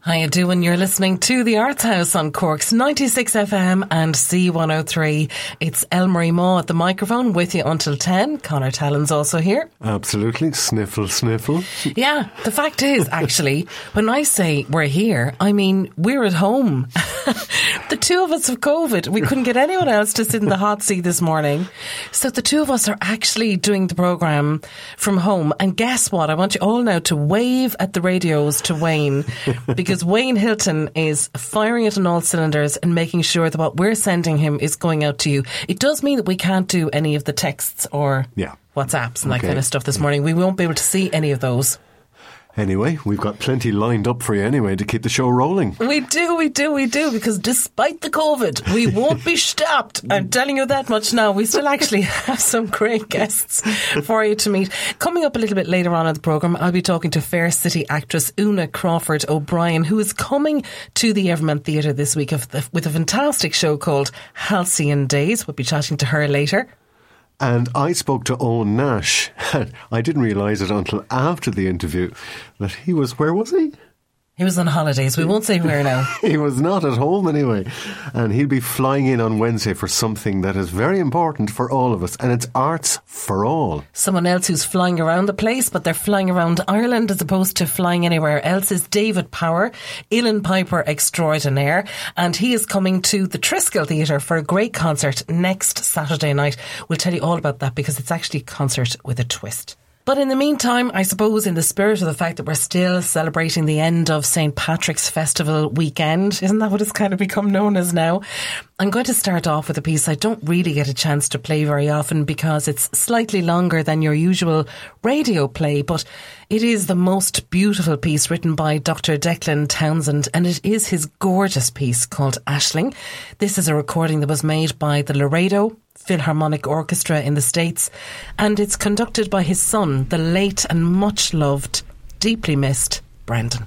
How you doing? You're listening to the Arts House on Cork's 96 FM and C103. It's Elmarie Maw at the microphone with you until 10. Conor Talon's also here. Absolutely. Sniffle, sniffle. Yeah, the fact is, actually, when I say we're here, I mean we're at home. the two of us have COVID. We couldn't get anyone else to sit in the hot seat this morning. So the two of us are actually doing the programme from home. And guess what? I want you all now to wave at the radios to Wayne because Wayne Hilton is firing it on all cylinders and making sure that what we're sending him is going out to you. It does mean that we can't do any of the texts or Yeah. WhatsApps and that kind of stuff this morning. We won't be able to see any of those. Anyway, we've got plenty lined up for you anyway to keep the show rolling. We do, we do, we do, because despite the COVID, we won't be stopped. I'm telling you that much now. We still actually have some great guests for you to meet. Coming up a little bit later on in the programme, I'll be talking to Fair City actress Úna Crawford O'Brien, who is coming to the Everyman Theatre this week with a fantastic show called Halcyon Days. We'll be chatting to her later. And I spoke to Eoin Nash. I didn't realise it until after the interview that he was, where was he? He was on holidays. We won't say where now. He was not at home anyway. And he'll be flying in on Wednesday for something that is very important for all of us, and it's Arts for All. Someone else who's flying around the place, but they're flying around Ireland as opposed to flying anywhere else is David Power, Uilleann Piper extraordinaire, and he is coming to the Triskel Theatre for a great concert next Saturday night. We'll tell you all about that because it's actually a concert with a twist. But in the meantime, I suppose in the spirit of the fact that we're still celebrating the end of St. Patrick's Festival weekend, isn't that what it's kind of become known as now? I'm going to start off with a piece I don't really get a chance to play very often because it's slightly longer than your usual radio play, but it is the most beautiful piece written by Dr. Declan Townsend and it is his gorgeous piece called Aisling. This is a recording that was made by the Laredo Philharmonic Orchestra in the States, and it's conducted by his son, the late and much loved, deeply missed Brendan.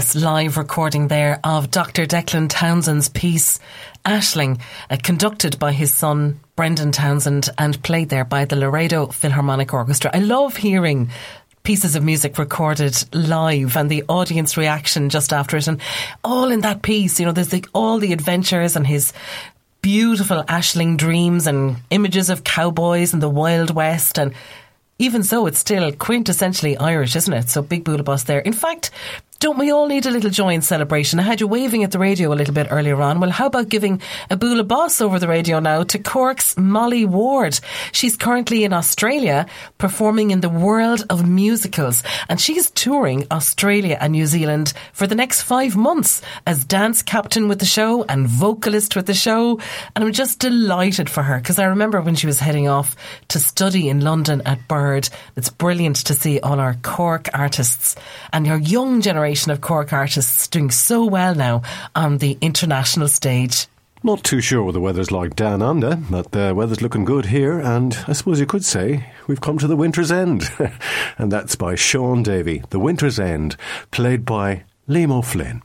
Fabulous live recording there of Dr. Declan Townsend's piece, Aisling, uh, conducted by his son Brendan Townsend and played there by the Laredo Philharmonic Orchestra. I love hearing pieces of music recorded live and the audience reaction just after it and all in that piece you know there's the, all the adventures and his beautiful ashling dreams and images of cowboys and the wild west and even so, it's still quintessentially Irish, isn't it? So big bualadh bos there. In fact, don't we all need a little joy in celebration? I had you waving at the radio a little bit earlier on. Well, how about giving a bualadh bos over the radio now to Cork's Molly Ward? She's currently in Australia performing in the world of musicals and she's touring Australia and New Zealand for the next five months as dance captain with the show and vocalist with the show. And I'm just delighted for her because I remember when she was heading off to study in London at Bird. It's brilliant to see all our Cork artists and your young generation generation of Cork artists doing so well now on the international stage. Not too sure what the weather's like down under, but the weather's looking good here, and I suppose you could say we've come to the winter's end. and that's by Shaun Davey, The Winter's End, played by Liam O'Flynn.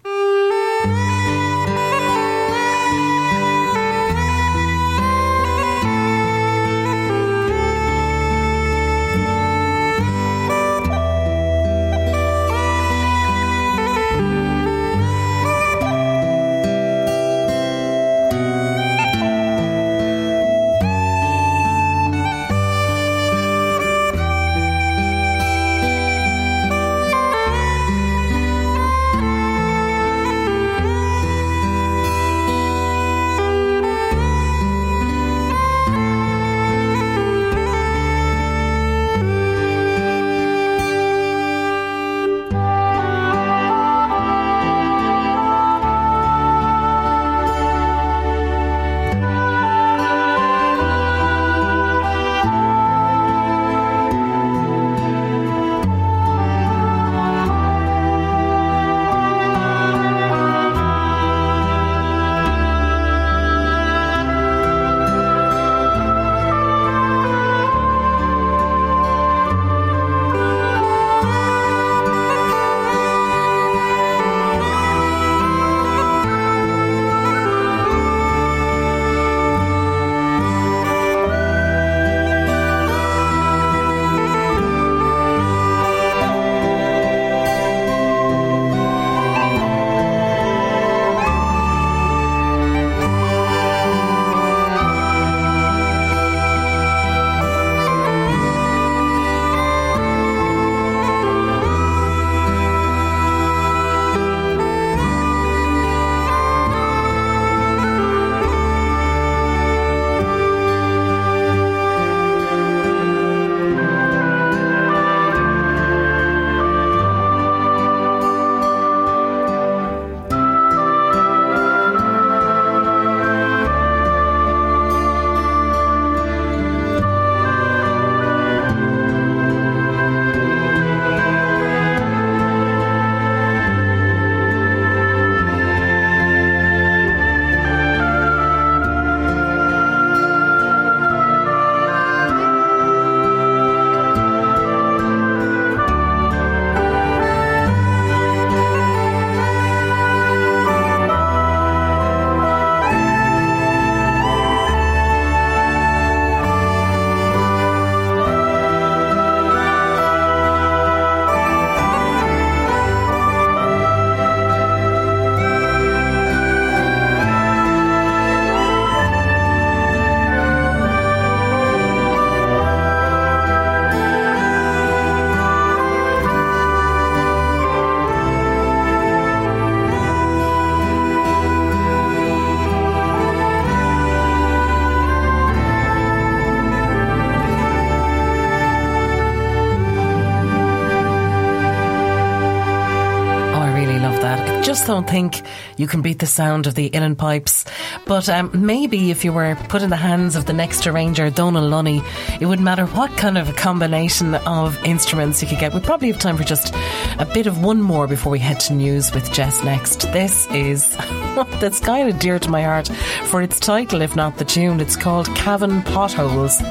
Don't think you can beat the sound of the uilleann pipes. But um, maybe if you were put in the hands of the next arranger, Donal Lunny, it wouldn't matter what kind of a combination of instruments you could get. We probably have time for just a bit of one more before we head to news with Jess next. This is that's kind of dear to my heart for its title, if not the tune. It's called Cavan Potholes.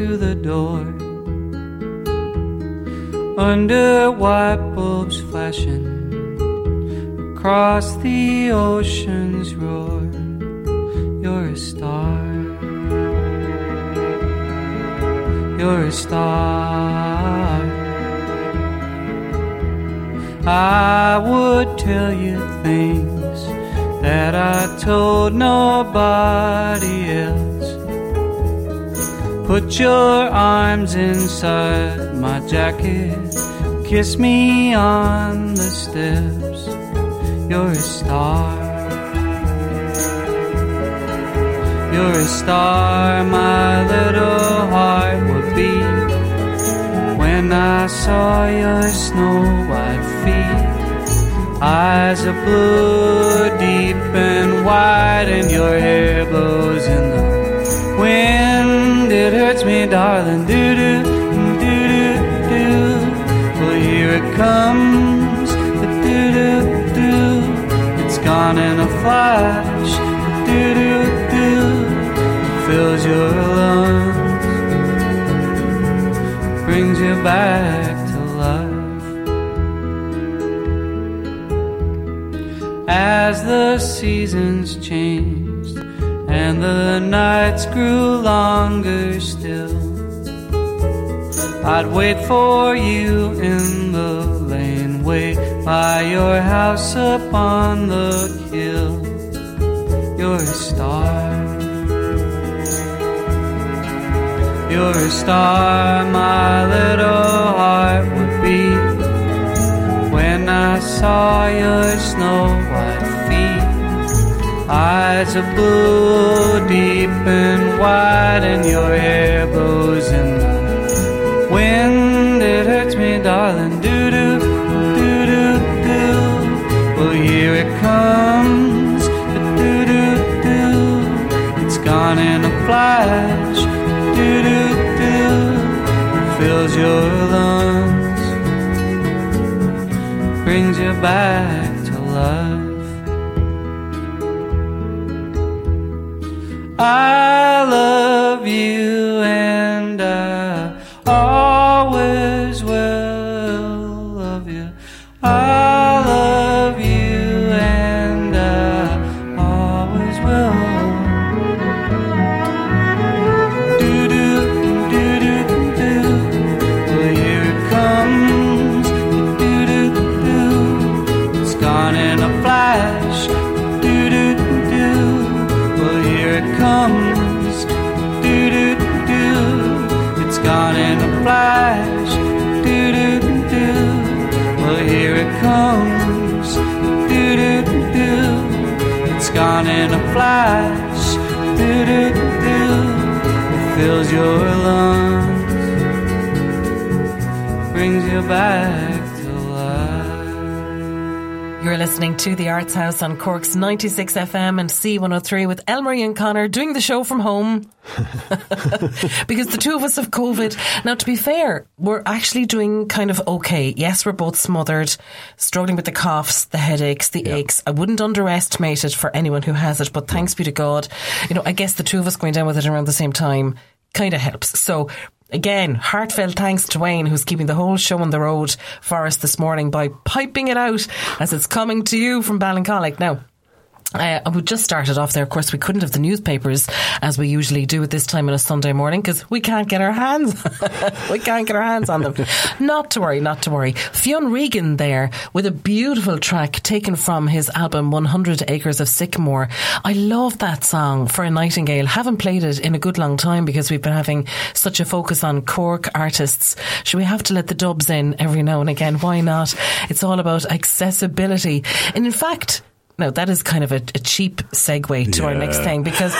To the You're a star, my little heart would beat when I saw your snow white feet. Eyes of blue, deep and wide, and your hair blows in the wind. It hurts me, darling. Do do do do do. Well, here it comes. The do do do. It's gone in a flash. Do do. Fills your lungs brings you back to life. As the seasons changed and the nights grew longer still, I'd wait for you in the lane, laneway by your house upon the hill. You're a star. You're a star, my little heart would beat when I saw your snow white feet. Eyes of blue, deep and wide, and your hair blows in the wind. It hurts me, darling. Do do do do do. Well, here it comes. Do do do. It's gone in a flash. Fills your lungs, brings you back to life. I your lungs, brings you back to life. You're listening to the Arts House on Cork's 96 FM and C103 with Elmarie and Conor doing the show from home. because the two of us have COVID. Now, to be fair, we're actually doing kind of okay. Yes, we're both smothered, struggling with the coughs, the headaches, the aches. I wouldn't underestimate it for anyone who has it, but thanks be to God. You know, I guess the two of us going down with it around the same time kind of helps. So, Again, heartfelt thanks to Wayne, who's keeping the whole show on the road for us this morning by piping it out as it's coming to you from Ballincollig. Now, uh, we just started off there. Of course, we couldn't have the newspapers as we usually do at this time on a Sunday morning because we can't get our hands, we can't get our hands on them. not to worry, not to worry. Fionn Regan there with a beautiful track taken from his album 100 Acres of Sycamore. I love that song for a nightingale. Haven't played it in a good long time because we've been having such a focus on Cork artists. Should we have to let the dubs in every now and again? Why not? It's all about accessibility. And in fact, no, that is kind of a, a cheap segue to our next thing because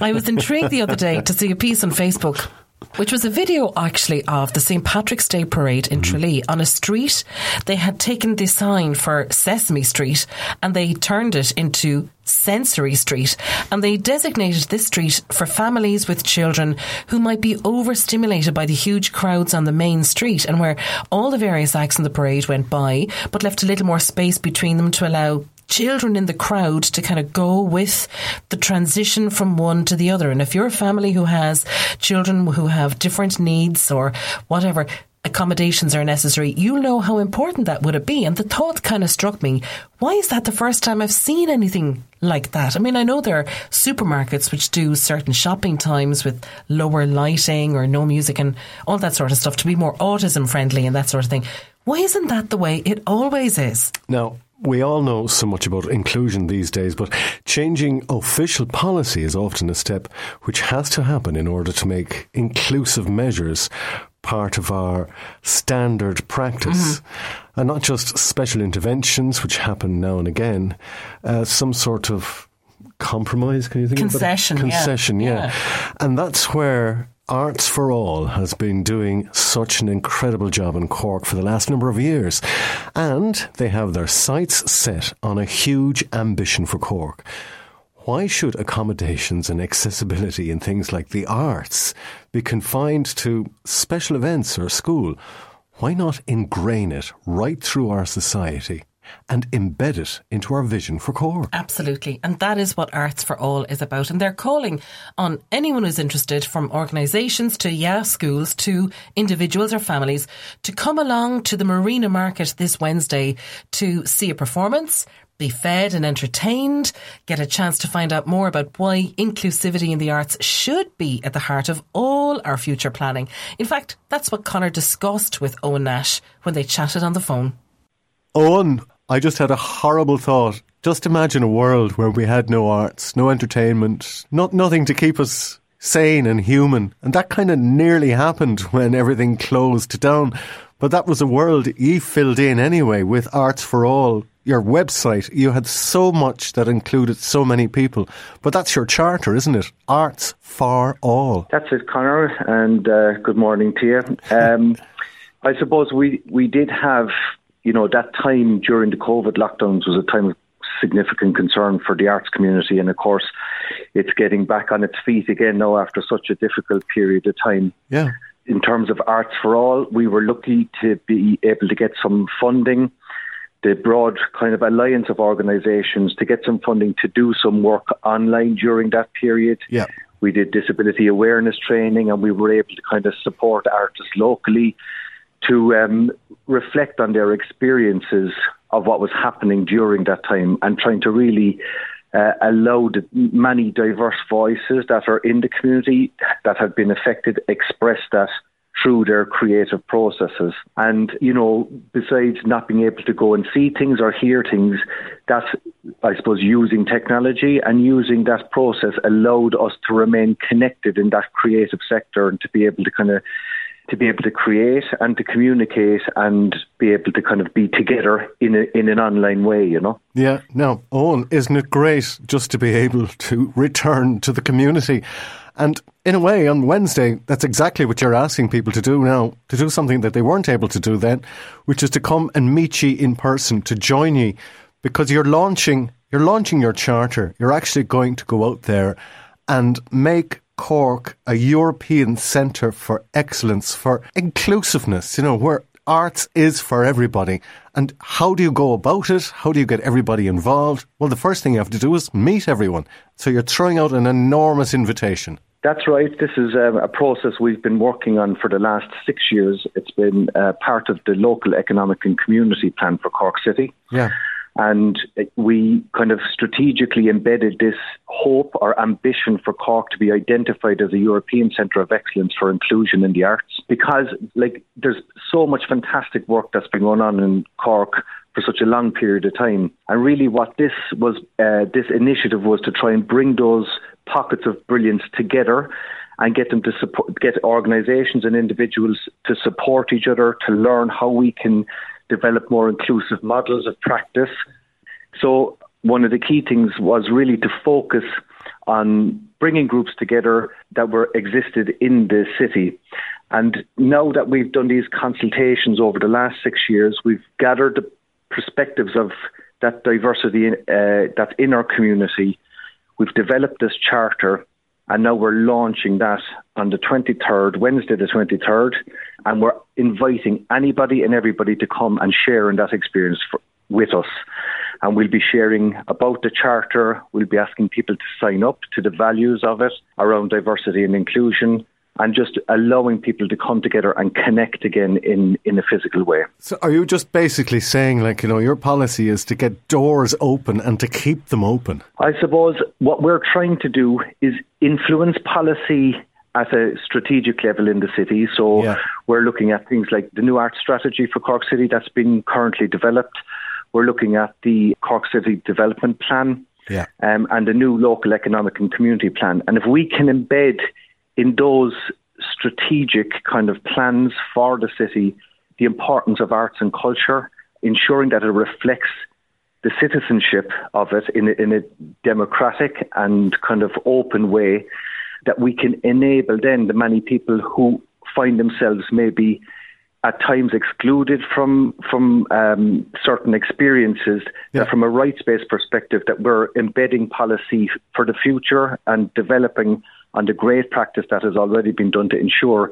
I was intrigued the other day to see a piece on Facebook. Which was a video actually of the St. Patrick's Day parade in mm-hmm. Tralee on a street. They had taken the sign for Sesame Street and they turned it into Sensory Street and they designated this street for families with children who might be overstimulated by the huge crowds on the main street and where all the various acts in the parade went by but left a little more space between them to allow children in the crowd to kind of go with the transition from one to the other. And if you're a family who has children who have different needs or whatever, accommodations are necessary, you'll know how important that would be. And the thought kind of struck me, why is that the first time I've seen anything like that? I mean, I know there are supermarkets which do certain shopping times with lower lighting or no music and all that sort of stuff to be more autism friendly and that sort of thing. Why isn't that the way it always is? Now, we all know so much about inclusion these days, but changing official policy is often a step which has to happen in order to make inclusive measures part of our standard practice. Mm-hmm. And not just special interventions, which happen now and again, uh, some sort of compromise, can you think concession, of it? Concession, yeah. yeah. yeah. And that's where Arts for All has been doing such an incredible job in Cork for the last number of years. And they have their sights set on a huge ambition for Cork. Why should accommodations and accessibility in things like the arts be confined to special events or school? Why not ingrain it right through our society? And embed it into our vision for Cork. Absolutely. And that is what Arts for All is about. And they're calling on anyone who's interested, from organisations to, yeah, schools to individuals or families, to come along to the Marina Market this Wednesday to see a performance, be fed and entertained, get a chance to find out more about why inclusivity in the arts should be at the heart of all our future planning. In fact, that's what Conor discussed with Eoin Nash when they chatted on the phone. Eoin, I just had a horrible thought. Just imagine a world where we had no arts, no entertainment, not nothing to keep us sane and human. And that kind of nearly happened when everything closed down. But that was a world you filled in anyway with Arts for All, your website, you had so much that included so many people. But that's your charter, isn't it? Arts for all. That's it, Conor, and uh, good morning to you. Um, I suppose we, we did have, you know, that time during the COVID lockdowns was a time of significant concern for the arts community. And of course, it's getting back on its feet again now after such a difficult period of time. Yeah. In terms of Arts for All, we were lucky to be able to get some funding the broad kind of alliance of organisations to get some funding to do some work online during that period. Yeah. We did disability awareness training and we were able to kind of support artists locally to um, reflect on their experiences of what was happening during that time and trying to really uh, allow the many diverse voices that are in the community that have been affected express that through their creative processes. And, you know, besides not being able to go and see things or hear things, that, I suppose, using technology and using that process allowed us to remain connected in that creative sector and to be able to kind of to be able to create and to communicate and be able to kind of be together in a, in an online way, you know. Yeah. Now, Eoin, isn't it great just to be able to return to the community? And in a way, on Wednesday, that's exactly what you're asking people to do now, to do something that they weren't able to do then, which is to come and meet you in person, to join you, because you're launching, you're launching your charter. You're actually going to go out there and make Cork a European centre for excellence, for inclusiveness, you know, where arts is for everybody. And how do you go about it? How do you get everybody involved? Well, the first thing you have to do is meet everyone. So you're throwing out an enormous invitation. That's right. This is um, a process we've been working on for the last six years. It's been uh, part of the local economic and community plan for Cork City. Yeah. And we kind of strategically embedded this hope or ambition for Cork to be identified as a European Centre of Excellence for Inclusion in the Arts because, like, there's so much fantastic work that's been going on in Cork for such a long period of time. And really, what this was, uh, this initiative was to try and bring those pockets of brilliance together and get them to support, get organisations and individuals to support each other, to learn how we can develop more inclusive models of practice. So one of the key things was really to focus on bringing groups together that were existed in the city. And now that we've done these consultations over the last six years, we've gathered the perspectives of that diversity uh, that's in our community. We've developed this charter and now we're launching that on the 23rd, Wednesday the 23rd, and we're inviting anybody and everybody to come and share in that experience for, with us. And we'll be sharing about the Charter. We'll be asking people to sign up to the values of it around diversity and inclusion and just allowing people to come together and connect again in, in a physical way. So, are you just basically saying, like, you know, your policy is to get doors open and to keep them open? I suppose what we're trying to do is influence policy at a strategic level in the city. So, yeah. we're looking at things like the new art strategy for Cork City that's been currently developed. We're looking at the Cork City Development Plan. Yeah. Um, and the new local economic and community plan. And if we can embed in those strategic kind of plans for the city the importance of arts and culture, ensuring that it reflects the citizenship of it in a, in a democratic and kind of open way, that we can enable then the many people who find themselves maybe at times excluded from from um, certain experiences. Yeah. That from a rights-based perspective, that we're embedding policy for the future and developing on the great practice that has already been done to ensure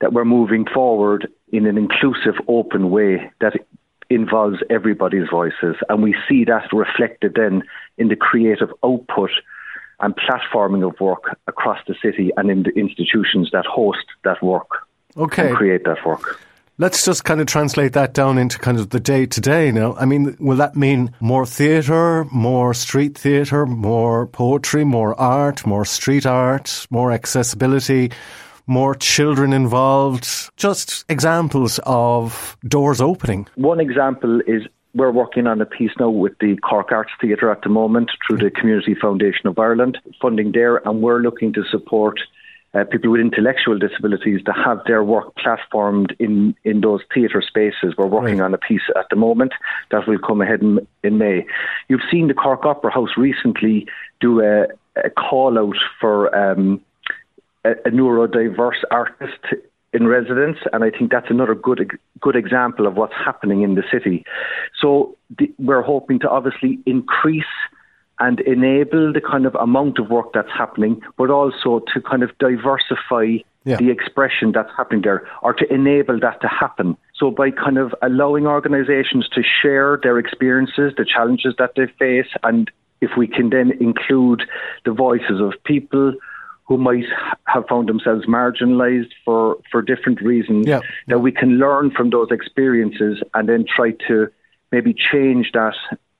that we're moving forward in an inclusive, open way that involves everybody's voices. And we see that reflected then in the creative output and platforming of work across the city and in the institutions that host that work okay. and create that work. Let's just kind of translate that down into kind of the day to day now. I mean, will that mean more theatre, more street theatre, more poetry, more art, more street art, more accessibility, more children involved? Just examples of doors opening. One example is we're working on a piece now with the Cork Arts Theatre at the moment through the Community Foundation of Ireland, funding there, and we're looking to support uh, people with intellectual disabilities to have their work platformed in, in those theatre spaces. We're working right. on a piece at the moment that will come ahead in, in May. You've seen the Cork Opera House recently do a, a call out for um, a, a neurodiverse artist in residence, and I think that's another good good example of what's happening in the city. So the, we're hoping to obviously increase and enable the kind of amount of work that's happening, but also to kind of diversify yeah. the expression that's happening there or to enable that to happen. So by kind of allowing organizations to share their experiences, the challenges that they face, and if we can then include the voices of people who might have found themselves marginalized for, for different reasons, yeah. that we can learn from those experiences and then try to maybe change that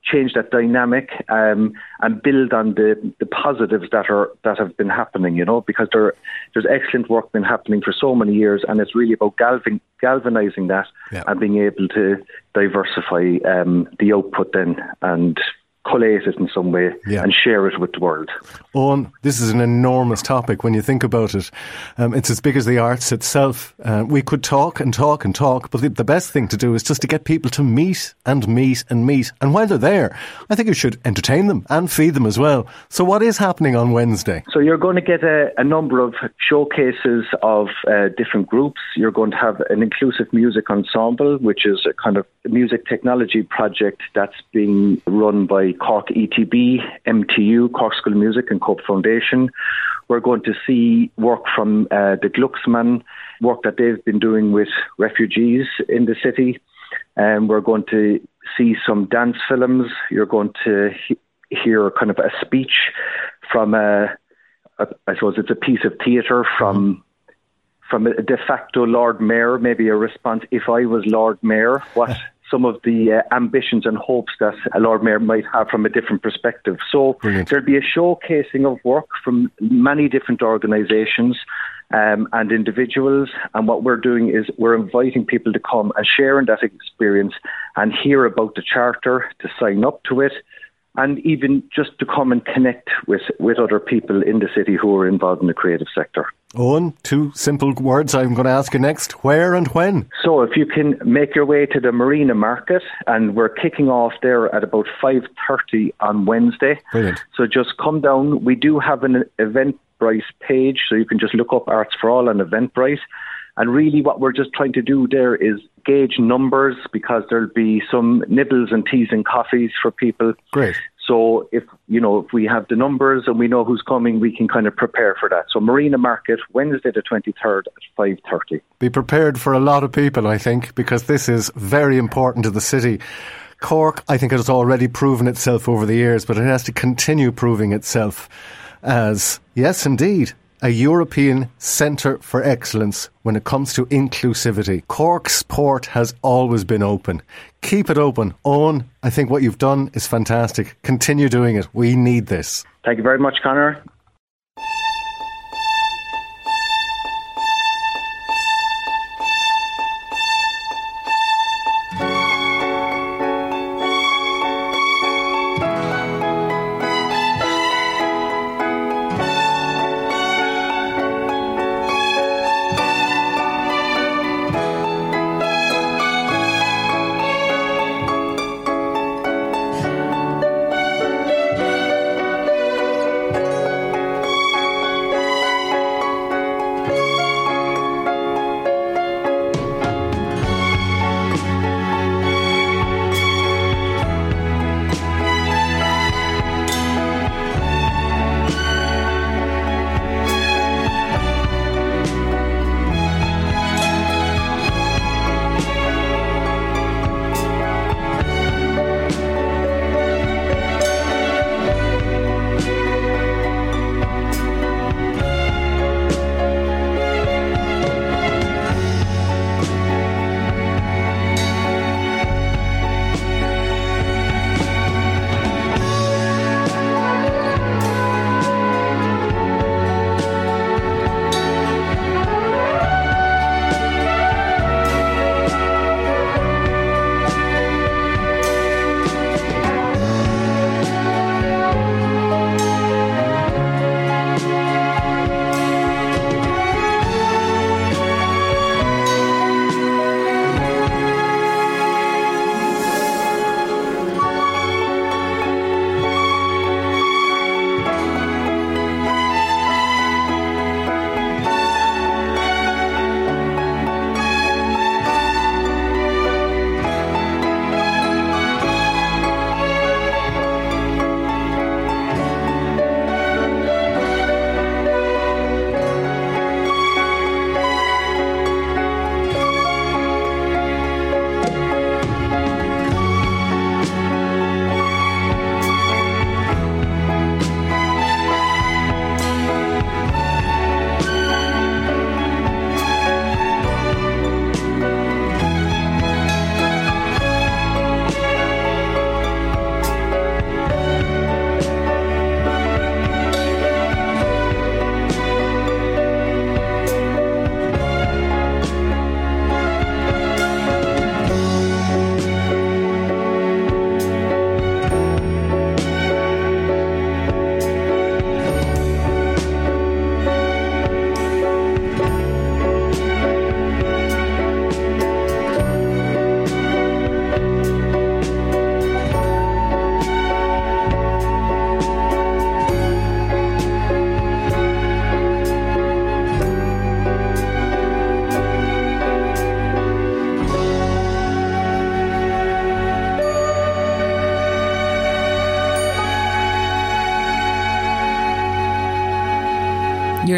change that dynamic um, and build on the, the positives that are that have been happening. You know, because there there's excellent work been happening for so many years, and it's really about galvan, galvanizing that yeah. and being able to diversify um, the output then and collate it in some way yeah. and share it with the world. Eoin, this is an enormous topic when you think about it. Um, it's as big as the arts itself. Uh, we could talk and talk and talk, but the, the, best thing to do is just to get people to meet and meet and meet. And while they're there, I think you should entertain them and feed them as well. So, what is happening on Wednesday? So, you're going to get a, a number of showcases of uh, different groups. You're going to have an inclusive music ensemble, which is a kind of music technology project that's being run by Cork ETB, MTU, Cork School of Music, and Cope Foundation. We're going to see work from uh, the Glucksmann, work that they've been doing with refugees in the city. And we're going to see some dance films. You're going to he- hear kind of a speech from a, a, I suppose it's a piece of theatre from from a de facto Lord Mayor, maybe a response. If I was Lord Mayor, what some of the uh, ambitions and hopes that a Lord Mayor might have from a different perspective. So Brilliant. there'll be a showcasing of work from many different organisations. Um, and individuals. And what we're doing is we're inviting people to come and share in that experience and hear about the charter, to sign up to it, and even just to come and connect with, with other people in the city who are involved in the creative sector. Eoin, two simple words I'm going to ask you next. Where and when? So if you can make your way to the Marina Market, and we're kicking off there at about 5.30 on Wednesday. Brilliant. So just come down. We do have an Eventbrite page, so you can just look up Arts for All on Eventbrite. And really what we're just trying to do there is gauge numbers because there'll be some nibbles and teas and coffees for people. Great. So if you know if we have the numbers and we know who's coming, we can kind of prepare for that. So Marina Market Wednesday the twenty third at five thirty. Be prepared for a lot of people, I think, because this is very important to the city. Cork, I think has already proven itself over the years, but it has to continue proving itself as, yes, indeed, a European centre for excellence when it comes to inclusivity. Cork's port has always been open. Keep it open. Eoin, I think what you've done is fantastic. Continue doing it. We need this. Thank you very much, Conor.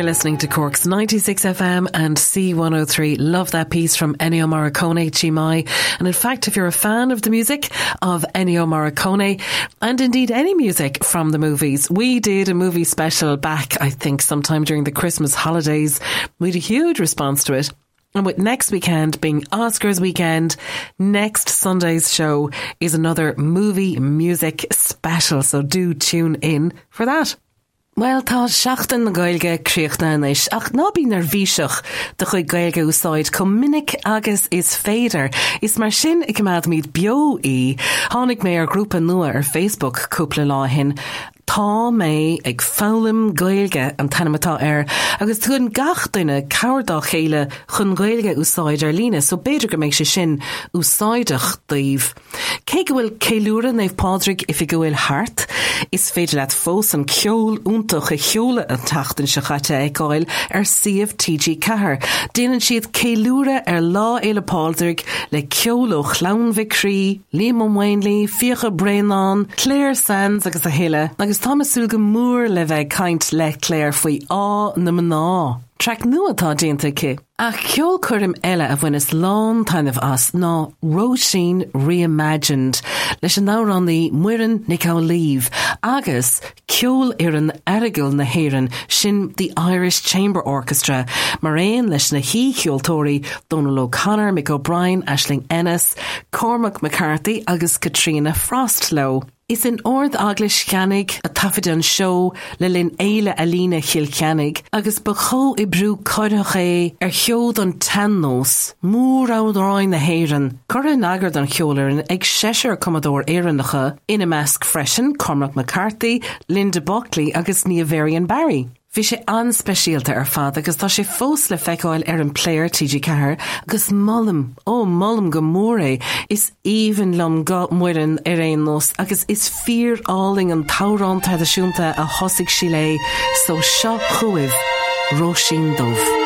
Listening to Cork's 96 FM and C103. Love that piece from Ennio Morricone, Chi Mai. And in fact, if you're a fan of the music of Ennio Morricone, and indeed any music from the movies, we did a movie special back, I think, sometime during the Christmas holidays. We had a huge response to it. And with next weekend being Oscars weekend, next Sunday's show is another movie music special. So do tune in for that. Well tá seachtain na gailge críochtnaéis ach nábí nar bhíiseach de chuid gailge úsáid com minic agus is féidir. Is mar sin ag mead míad bio í, tháinig mé ar grúpa nua ar Facebook cúpla láhin tá mé ag fálim gailge an tanimetá air, agus tún gach duine cedá chéile chun gailge úsáid ar lína, so beidir go méid se sin úsáideach daomh. Cé go bhfuil céúra naomh pádric if i go bhfuil hart, is féidir leat fós an ceol úntaach a cheola an tatan se chatte agáil ar siomh TG cehar. Déanaan siad céúra ar lá éile pádric le ceoló chlánmhicrí, límhainlí, fiocha breán, léir sans agus a héile, agus agus támasú go le bheith kaint le léir faoi á na ná. Tre nuatá déanta ce. A ceol eile a bhain is lán tainmh as ná Rosin reimagined leis an nárannaí muan nicá líh agus ceol ar an agil nahéan sin the Irish Chamber Orchestra mar réon leis na híceoltóirí Donald O'Connor, Mick O'Brien, Aisling Ennis, Cormac McCarthy agus Katrina Frostlow. Is in ord aglis cheannig a tafid an seo le linn éile a lína chiil cheannig, agus ba cho i brú choideach é ar cheod an tannós, mór áráin na héan, Cor an agard an cheolarin ag séir commodór éannacha ina measc freisin Cormac McCarthy, Linda Buckley agus Niaverian Barry. Bhí sé anspecialta ar fad agus tá sé fós le feicáil ar an pléir TG cethir agus mollam ó mollam go móré is even lom go muan ar réon nos agus is fear áling an tárán teidirisiúnta a thosigh sí lé so seo chuibh Rosin dómh.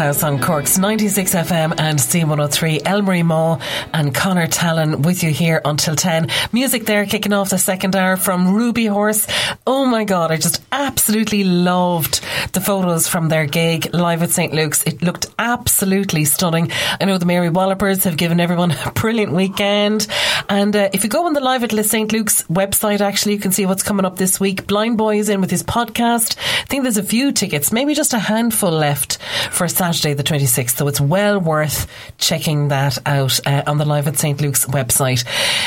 House on Cork's 96 FM and C103. Elmarie Maw and Conor Talon with you here until 10. Music there kicking off the second hour from Ruby Horse. Oh my God, I just absolutely loved the photos from their gig live at St. Luke's. It looked absolutely stunning. I know the Mary Wallopers have given everyone a brilliant weekend. And uh, if you go on the Live at St. Luke's website, actually, you can see what's coming up this week. Blind Boy is in with his podcast. I think there's a few tickets, maybe just a handful left for Saturday the 26th. So it's well worth checking that out uh, on the Live at St. Luke's website.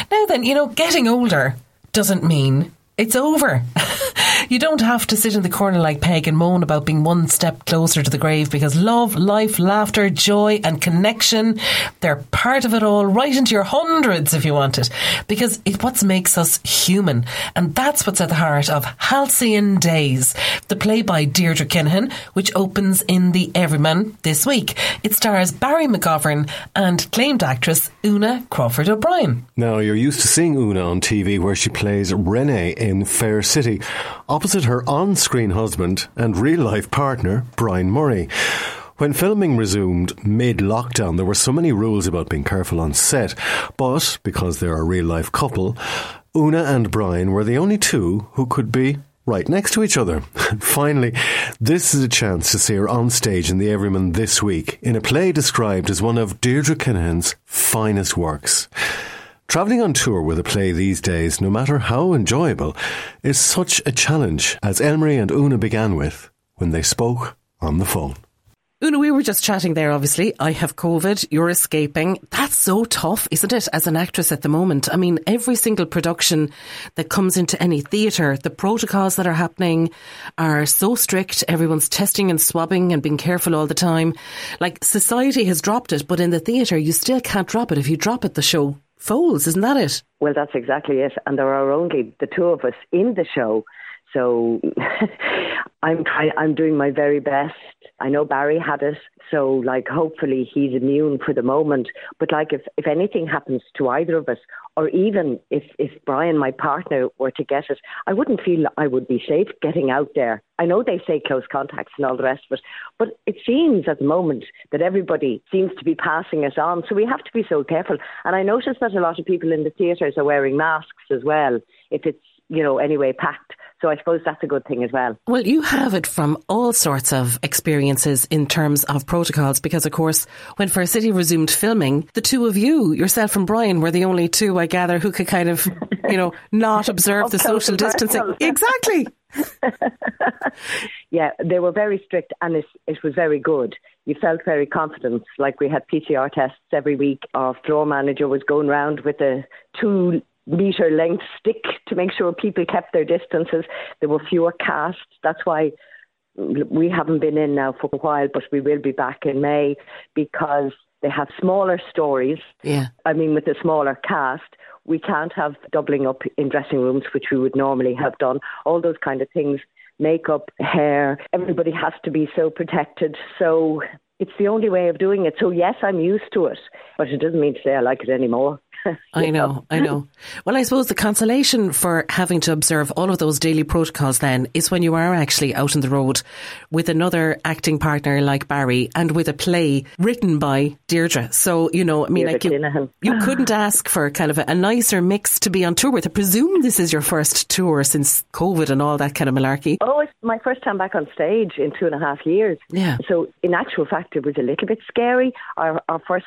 Now then, you know, getting older doesn't mean it's over. you don't have to sit in the corner like Peg and moan about being one step closer to the grave because love, life, laughter, joy, and connection, they're part of it all, right into your hundreds if you want it. Because it's what makes us human. And that's what's at the heart of Halcyon Days, the play by Deirdre Kinahan, which opens in the Everyman this week. It stars Barry McGovern and acclaimed actress Úna Crawford O'Brien. Now, you're used to seeing Úna on TV where she plays Renee in Fair City, opposite her on screen husband and real life partner, Brian Murray. When filming resumed mid lockdown, there were so many rules about being careful on set, but because they're a real life couple, Úna and Brian were the only two who could be right next to each other. Finally, this is a chance to see her on stage in the Everyman this week in a play described as one of Deirdre Kinahan's finest works. Travelling on tour with a play these days, no matter how enjoyable, is such a challenge, as Elmarie and Úna began with when they spoke on the phone. Úna, we were just chatting there, obviously. I have COVID, you're escaping. That's so tough, isn't it, as an actress at the moment? I mean, every single production that comes into any theatre, the protocols that are happening are so strict. Everyone's testing and swabbing and being careful all the time. Like, society has dropped it, but in the theatre, you still can't drop it. If you drop it, the show folds, isn't that it? Well, that's exactly it. And there are only the two of us in the show. So I'm trying, I'm doing my very best. I know Barry had it, so like hopefully he's immune for the moment. But like if, if anything happens to either of us, or even if, if Brian, my partner, were to get it, I wouldn't feel I would be safe getting out there. I know they say close contacts and all the rest of it, but it seems at the moment that everybody seems to be passing it on. So we have to be so careful. And I notice that a lot of people in the theatres are wearing masks as well, if it's, you know, anyway packed. So I suppose that's a good thing as well. Well, you have it from all sorts of experiences in terms of protocols because, of course, when Fair City resumed filming, the two of you, yourself and Brian, were the only two, I gather, who could kind of, you know, not observe the social distancing. Exactly. yeah, they were very strict and it, it was very good. You felt very confident. Like we had PCR tests every week. Our floor manager was going around with a two meter length stick to make sure people kept their distances. There were fewer casts. That's why we haven't been in now for a while, but we will be back in May because they have smaller stories. Yeah. I mean, with a smaller cast, we can't have doubling up in dressing rooms, which we would normally have done. All those kind of things. Makeup, hair, everybody has to be so protected. So it's the only way of doing it. So, yes, I'm used to it, but it doesn't mean to say I like it anymore. I know, I know. Well, I suppose the consolation for having to observe all of those daily protocols then is when you are actually out on the road with another acting partner like Barry and with a play written by Deirdre. So, you know, I mean, like you, you couldn't ask for kind of a, a, nicer mix to be on tour with. I presume this is your first tour since COVID and all that kind of malarkey. Oh, it's my first time back on stage in two and a half years. Yeah. So, in actual fact, it was a little bit scary. Our, our first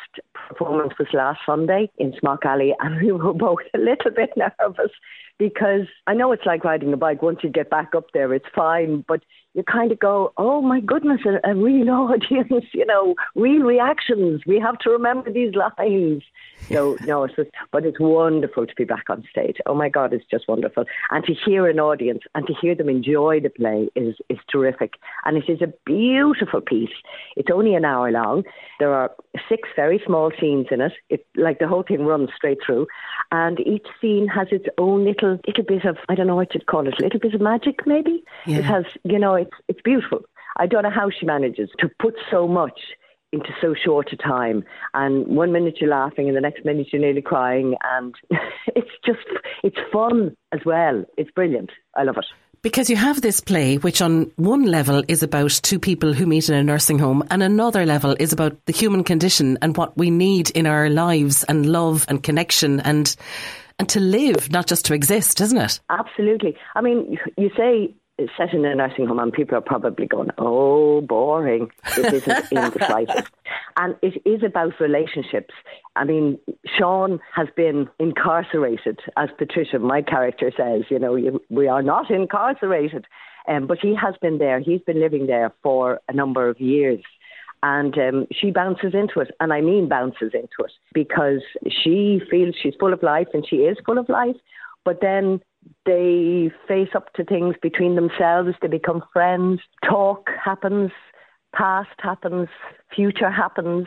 performance was last Sunday in Smock Alley, and we were both a little bit nervous because I know it's like riding a bike. Once you get back up there, it's fine, but you kind of go, oh my goodness, a, a real audience, you know, real reactions. We have to remember these lines. So no, it's just, but it's wonderful to be back on stage. Oh my God, it's just wonderful, and to hear an audience and to hear them enjoy the play is is terrific. And it is a beautiful piece. It's only an hour long. There are six very small scenes in it. It like the whole thing runs straight through, and each scene has its own little little bit of I don't know what you'd call it, a little bit of magic maybe. Yeah. It has you know it's it's beautiful. I don't know how she manages to put so much into so short a time. And one minute you're laughing, and the next minute you're nearly crying, and it's just it's fun as well. It's brilliant. I love it. Because you have this play, which on one level is about two people who meet in a nursing home, and another level is about the human condition and what we need in our lives and love and connection and and to live, not just to exist, isn't it? Absolutely. I mean, you say set in a nursing home, and people are probably going, "Oh, boring." It isn't in the slightest, and it is about relationships. I mean, Sean has been incarcerated, as Patricia, my character, says. You know, you, we are not incarcerated, um, but he has been there. He's been living there for a number of years. And um, she bounces into it, and I mean bounces into it, because she feels she's full of life, and she is full of life. But then they face up to things between themselves, they become friends, talk happens, past happens, future happens.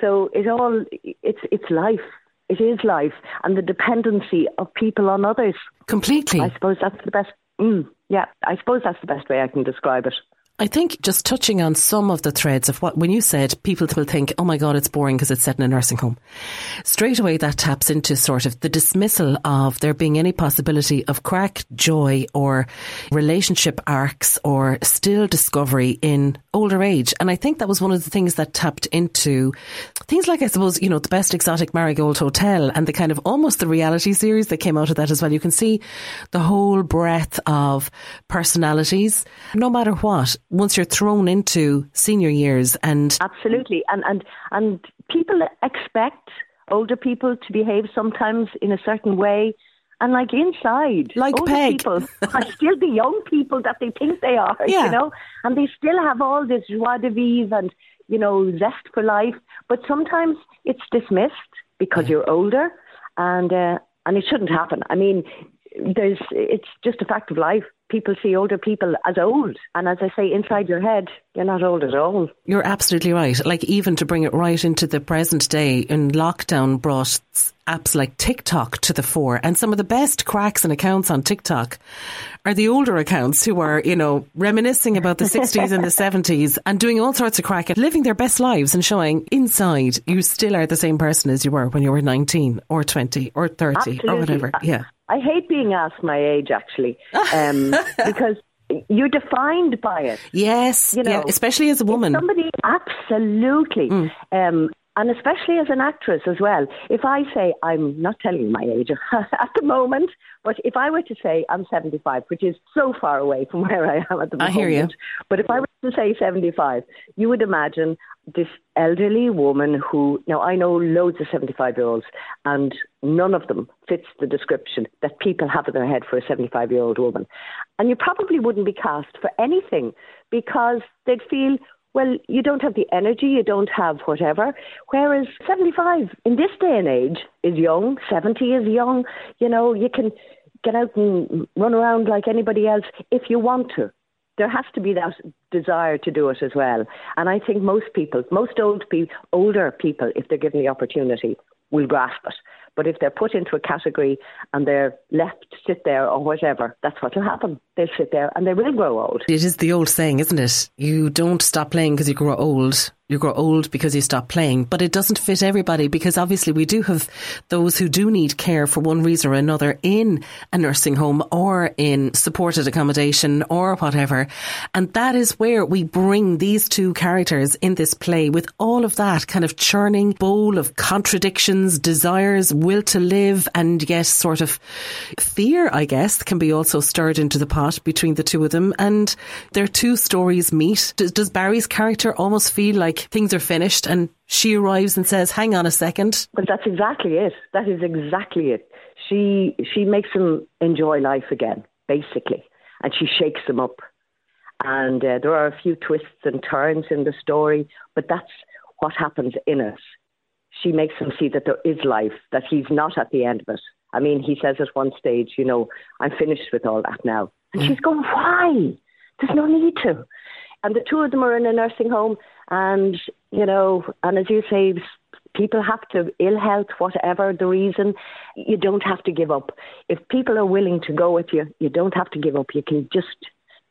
So it all it's it's life. It is life and the dependency of people on others. Completely. I suppose that's the best mm, yeah, I suppose that's the best way I can describe it. I think just touching on some of the threads of what, when you said people will think, oh my God, it's boring because it's set in a nursing home. Straight away, that taps into sort of the dismissal of there being any possibility of crack, joy, or relationship arcs or still discovery in older age. And I think that was one of the things that tapped into things like, I suppose, you know, the best exotic marigold hotel and the kind of almost the reality series that came out of that as well. You can see the whole breadth of personalities, no matter what once you're thrown into senior years and absolutely. And and and people expect older people to behave sometimes in a certain way. And like inside like older Peg. people are still the young people that they think they are Yeah. you know? And they still have all this joie de vivre and you know zest for life. But sometimes it's dismissed because you're older. And uh, and it shouldn't happen. I mean there's it's just a fact of life people see older people as old and as i say inside your head you're not old at all You're absolutely right. Like even to bring it right into the present day, in lockdown brought apps like TikTok to the fore, and some of the best cracks and accounts on TikTok are the older accounts who are, you know, reminiscing about the 60s and the 70s and doing all sorts of crack and living their best lives and showing inside you still are the same person as you were when you were 19 or 20 or 30 or whatever. Yeah. I hate being asked my age actually, um, because you're defined by it. Yes. You know, yeah, especially as a woman. Somebody absolutely. Um, and especially as an actress as well. If I say I'm not telling you my age at the moment, but if I were to say I'm 75, which is so far away from where I am at the I moment, hear you. but if I were to say 75, you would imagine this elderly woman who now I know loads of 75 year olds, and none of them fits the description that people have in their head for a 75 year old woman. And you probably wouldn't be cast for anything because they'd feel, well, you don't have the energy, you don't have whatever. Whereas 75 in this day and age is young, 70 is young. You know, you can get out and run around like anybody else if you want to. There has to be that desire to do it as well. And I think most people, most old people, older people, if they're given the opportunity, will grasp it. But if they're put into a category and they're left to sit there or whatever, that's what will happen. They'll sit there and they will grow old. It is the old saying, isn't it? You don't stop playing because you grow old. You grow old because you stop playing. But it doesn't fit everybody because obviously we do have those who do need care for one reason or another in a nursing home or in supported accommodation or whatever. And that is where we bring these two characters in this play with all of that kind of churning bowl of contradictions, desires, will to live, and yet sort of fear, I guess, can be also stirred into the pot between the two of them. And their two stories meet. Does, does Barry's character almost feel like things are finished and she arrives and says, hang on a second? But that's exactly it. That is exactly it. She she makes him enjoy life again, basically, and she shakes him up. And uh, there are a few twists and turns in the story, but that's what happens in it. She makes him see that there is life, that he's not at the end of it. I mean, he says at one stage, you know, I'm finished with all that now. And she's going, why? There's no need to. And the two of them are in a nursing home, and, you know, and as you say, people have to ill health, whatever the reason, you don't have to give up. If people are willing to go with you, you don't have to give up. You can just,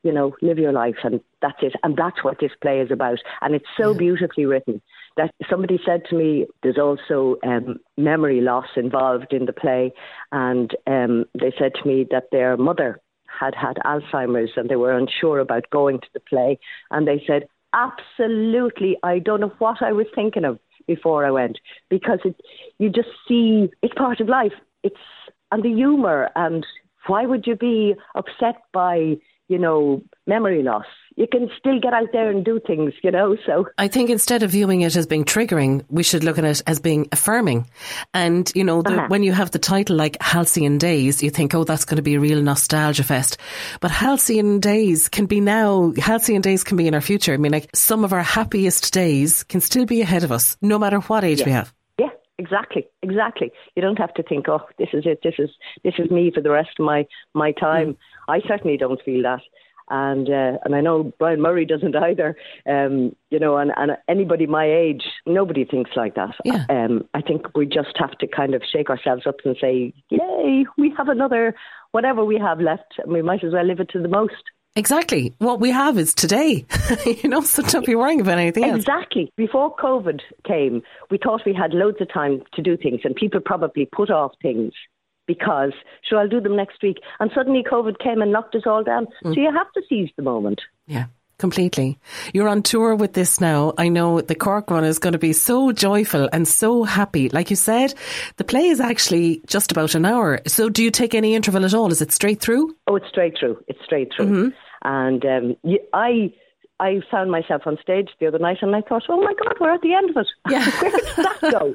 you know, live your life, and that's it. And that's what this play is about. And it's so beautifully written that somebody said to me, there's also um, memory loss involved in the play, and um, they said to me that their mother had had Alzheimer's and they were unsure about going to the play. And they said, absolutely, I don't know what I was thinking of before I went because it, you just see it's part of life. It's and the humour and why would you be upset by you know memory loss? You can still get out there and do things, you know. So I think instead of viewing it as being triggering, we should look at it as being affirming. And you know, the, Uh-huh. when you have the title like Halcyon Days, you think, oh, that's going to be a real nostalgia fest. But Halcyon Days can be now. Halcyon Days can be in our future. I mean, like some of our happiest days can still be ahead of us, no matter what age we have. Yeah, exactly, exactly. You don't have to think, oh, this is it. This is this is me for the rest of my my time. I certainly don't feel that, and uh, and I know Brian Murray doesn't either. Um, you know, and and anybody my age, nobody thinks like that. Yeah. Um, I think we just have to kind of shake ourselves up and say, yay, we have another whatever we have left, and we might as well live it to the most. Exactly. What we have is today. you know, so don't be worrying about anything else. Exactly. Before COVID came, we thought we had loads of time to do things, and people probably put off things because, sure, I'll do them next week. And suddenly COVID came and knocked us all down. So you have to seize the moment. Yeah, completely. You're on tour with this now. I know the Cork run is going to be so joyful and so happy. Like you said, the play is actually just about an hour. So do you take any interval at all? Is it straight through? Oh, it's straight through. It's straight through. And um, I. I found myself on stage the other night and I thought, oh my God, we're at the end of it. Yeah. Where did that go?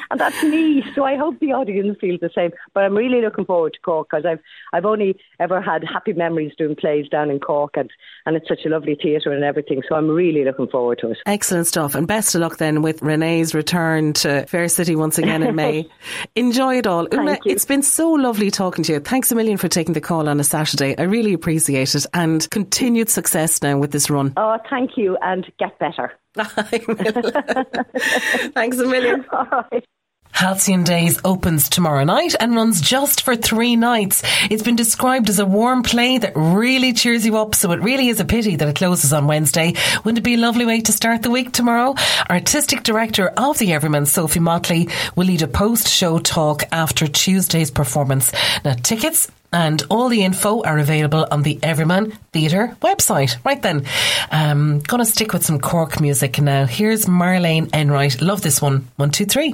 and that's me. So I hope the audience feels the same. But I'm really looking forward to Cork because I've, I've only ever had happy memories doing plays down in Cork and, and it's such a lovely theatre and everything. So I'm really looking forward to it. Excellent stuff. And best of luck then with Renee's return to Fair City once again in May. Enjoy it all. Úna, it's been so lovely talking to you. Thanks a million for taking the call on a Saturday. I really appreciate it. And continued success now with this run. Oh, thank you and get better. Thanks a million. All right. Halcyon Days opens tomorrow night and runs just for three nights. It's been described as a warm play that really cheers you up, so it really is a pity that it closes on Wednesday. Wouldn't it be a lovely way to start the week tomorrow? Artistic director of the Everyman, Sophie Motley, will lead a post-show talk after Tuesday's performance. Now, tickets and all the info are available on the Everyman Theatre website. Right then, um, gonna stick with some Cork music now. Here's Marlene Enright. Love this one. One, two, three.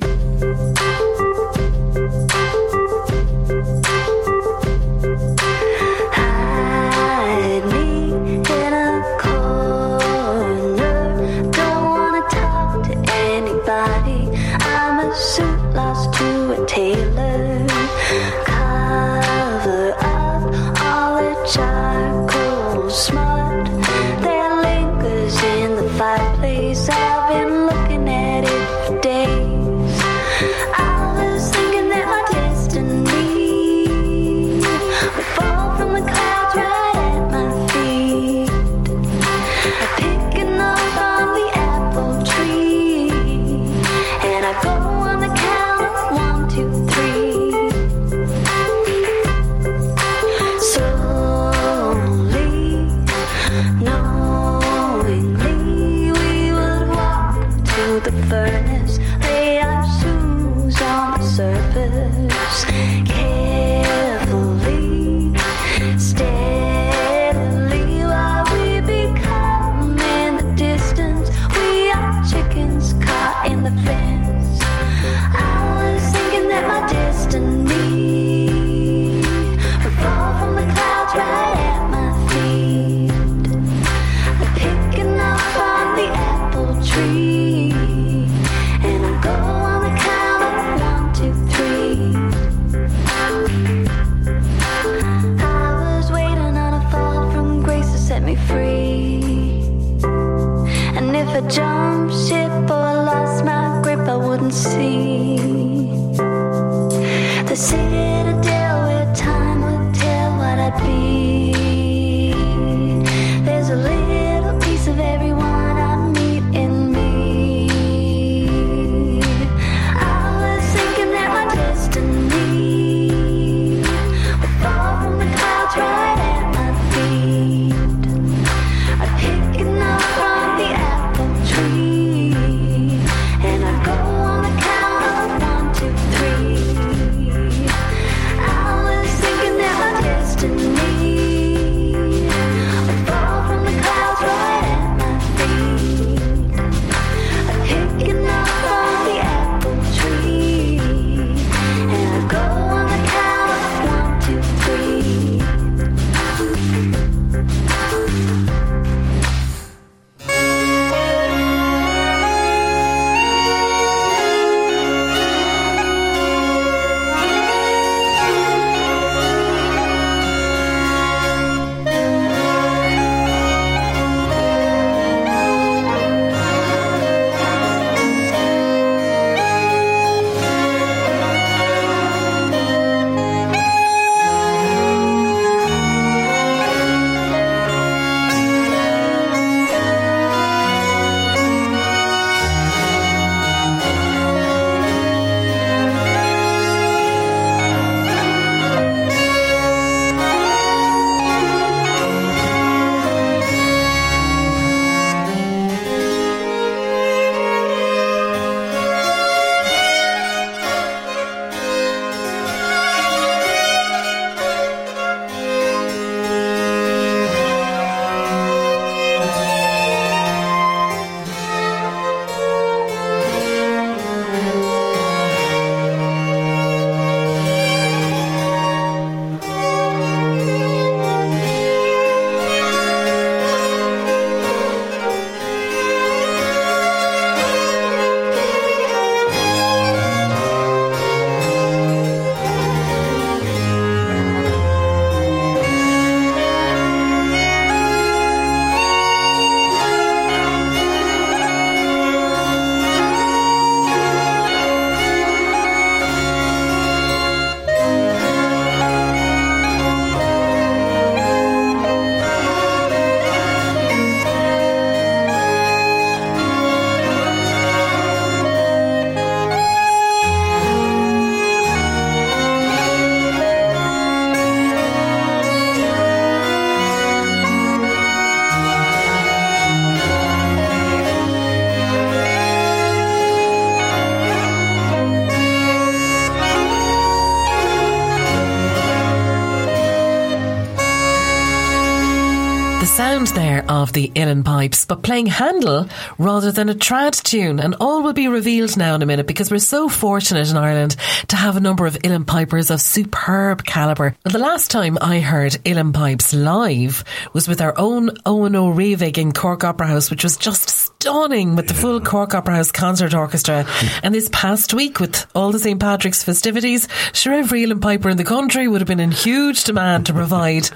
The Uilleann pipes, but playing Handel rather than a trad tune. And all will be revealed now in a minute because we're so fortunate in Ireland to have a number of Uilleann pipers of superb calibre. The last time I heard Uilleann pipes live was with our own Eoin Ó Riabhaigh in Cork Opera House, which was just stunning with the full Cork Opera House Concert Orchestra. and this past week with all the St. Patrick's festivities, sure every Uilleann piper in the country would have been in huge demand to provide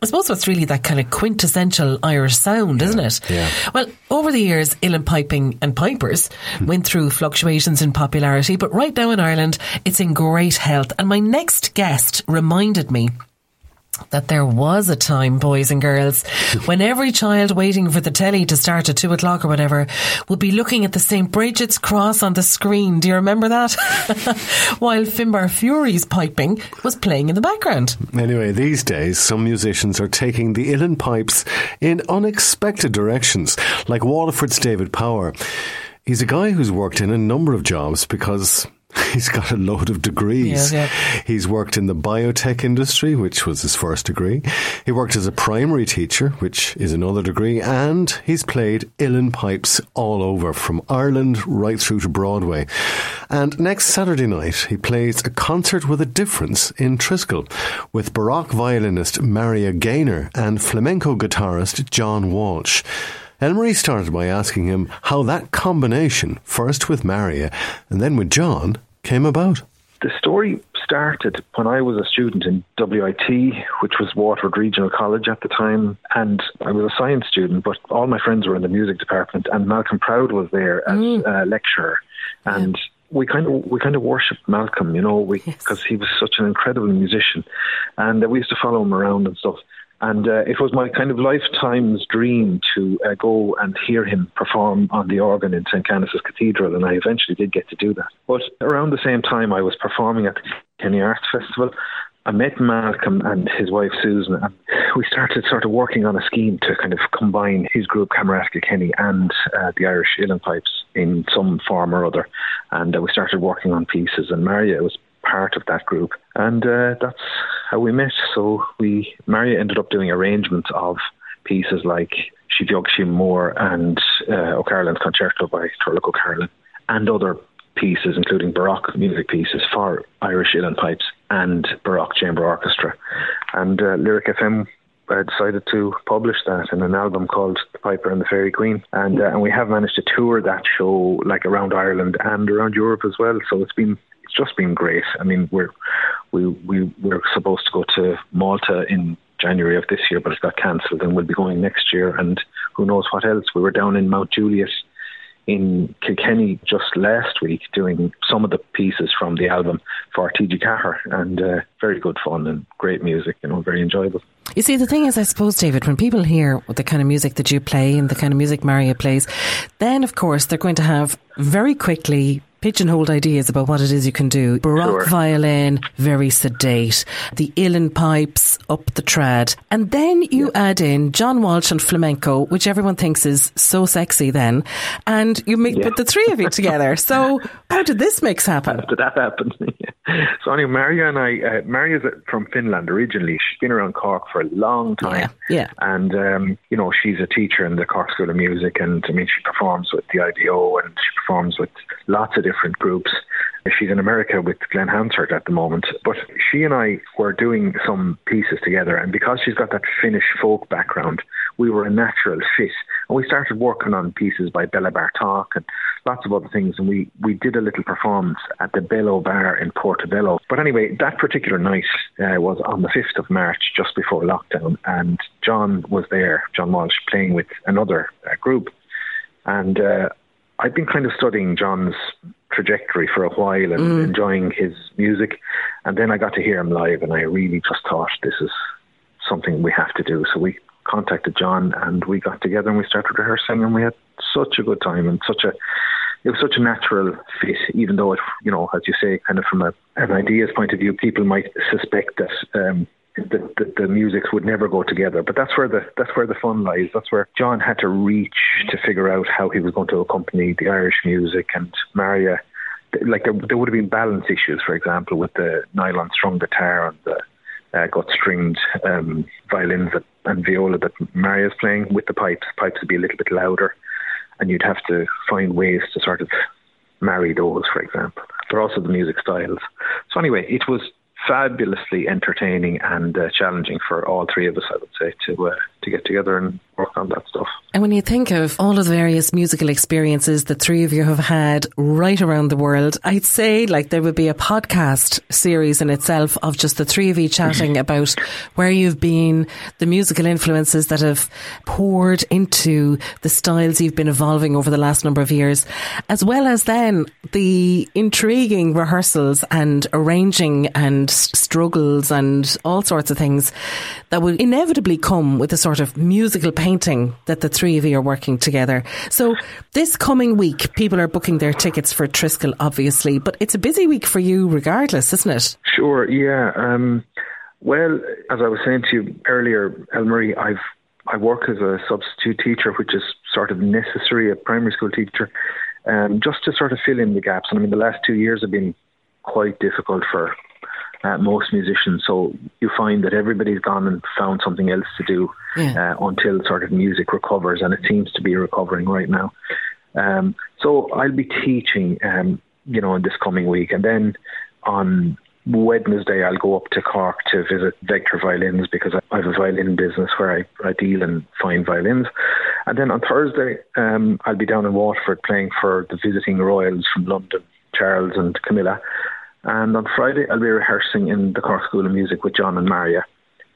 I suppose what's really that kind of quintessential Irish sound, isn't it? Yeah. Well, over the years, Uilleann piping and pipers went through fluctuations in popularity, but right now in Ireland, it's in great health. And my next guest reminded me that there was a time, boys and girls, when every child waiting for the telly to start at two o'clock or whatever would be looking at the St. Bridget's cross on the screen. Do you remember that? While Finbar Furey's piping was playing in the background. Anyway, these days, some musicians are taking the Uilleann pipes in unexpected directions, like Waterford's David Power. He's a guy who's worked in a number of jobs because he's got a load of degrees. Yeah, He's worked in the biotech industry, which was his first degree. He worked as a primary teacher, which is another degree, and he's played Uilleann pipes all over, from Ireland right through to Broadway. And next Saturday night, he plays a concert with a difference in Triskel with Baroque violinist Maria Gaynor and flamenco guitarist John Walsh. Elmarie started by asking him how that combination, first with Maria and then with John, came about. The story started when I was a student in WIT, which was Waterford Regional College at the time, and I was a science student, but all my friends were in the music department, and Malcolm Proud was there as a lecturer, and we kind of we kind of worshipped Malcolm, you know, because he was such an incredible musician, and uh, we used to follow him around and stuff. And uh, it was my kind of lifetime's dream to uh, go and hear him perform on the organ in St. Canice's Cathedral, and I eventually did get to do that. But around the same time, I was performing at the Kilkenny Arts Festival. I met Malcolm and his wife Susan, and we started sort of working on a scheme to kind of combine his group Camerata Kilkenny, and uh, the Irish Uilleann Pipes in some form or other. And uh, we started working on pieces, and Maria was part of that group, and uh, that's how we met. So we Maria ended up doing arrangements of pieces like Shivyog Moore and uh, O'Carolan's Concerto by Turlough O'Carolan, and other pieces, including Baroque music pieces for Irish Uilleann Pipes and Baroque Chamber Orchestra. And uh, Lyric FM uh, decided to publish that in an album called The Piper and the Fairy Queen, and uh, and we have managed to tour that show like around Ireland and around Europe as well. So it's been it's just been great. I mean, we're we we we're supposed to go to Malta in January of this year, but it got cancelled, and we'll be going next year. And who knows what else? We were down in Mount Juliet in Kilkenny just last week doing some of the pieces from the album for TG Ceathair, and uh, very good fun and great music. You know, very enjoyable. You see, the thing is, I suppose, David, when people hear the kind of music that you play and the kind of music Maria plays, then of course they're going to have very quickly pigeonholed ideas about what it is you can do. Baroque Sure. violin, very sedate. The Uilleann pipes, up the trad. And then you add in John Walsh and flamenco, which everyone thinks is so sexy then. And you make, put the three of you together. So how did this mix happen? Did that happen? so anyway, Maria and I, uh, Maria's from Finland originally. She's been around Cork for a long time. Yeah. And, um, you know, she's a teacher in the Cork School of Music, and I mean, she performs with the IDO and she performs with lots of different groups. She's in America with Glen Hansard at the moment. But she and I were doing some pieces together, and because she's got that Finnish folk background, we were a natural fit. And we started working on pieces by Béla Bartók and lots of other things, and we, we did a little performance at the Bello Bar in Portobello. But anyway, that particular night uh, was on the 5th of March, just before lockdown, and John was there, John Walsh, playing with another uh, group. And uh, I'd been kind of studying John's trajectory for a while and Mm. enjoying his music. And then I got to hear him live, and I really just thought this is something we have to do. So we contacted John, and we got together and we started rehearsing, and we had such a good time and such a. It was such a natural fit, even though it, you know, as you say, kind of from a, an ideas point of view, people might suspect that um, the, the, the musics would never go together. But that's where the that's where the fun lies. That's where John had to reach to figure out how he was going to accompany the Irish music, and Maria, like there, there would have been balance issues, for example, with the nylon strung guitar and the uh, gut stringed um, violins and viola that Maria's playing with the pipes. Pipes would be a little bit louder, and you'd have to find ways to sort of marry those, for example. But also the music styles. So anyway, it was fabulously entertaining and uh, challenging for all three of us, I would say, to uh, to get together and work on that stuff. And when you think of all of the various musical experiences the three of you have had right around the world, I'd say like there would be a podcast series in itself of just the three of you chatting about where you've been, the musical influences that have poured into the styles you've been evolving over the last number of years, as well as then the intriguing rehearsals and arranging and struggles and all sorts of things that will inevitably come with the sort of musical painting that the three of you are working together. So this coming week, people are booking their tickets for Triskel, obviously, but it's a busy week for you regardless, isn't it? Sure, yeah. Um, well, as I was saying to you earlier, Elmarie, I've I work as a substitute teacher, which is sort of necessary, a primary school teacher, um, just to sort of fill in the gaps. And I mean, the last two years have been quite difficult for uh, most musicians. So you find that everybody's gone and found something else to do Yeah. uh, until sort of music recovers, and it seems to be recovering right now. Um, so I'll be teaching, um, you know, in this coming week, and then on Wednesday I'll go up to Cork to visit Vector Violins because I have a violin business where I, I deal in fine violins. And then on Thursday um, I'll be down in Waterford playing for the visiting Royals from London, Charles and Camilla. And on Friday I'll be rehearsing in the Cork School of Music with John and Maria.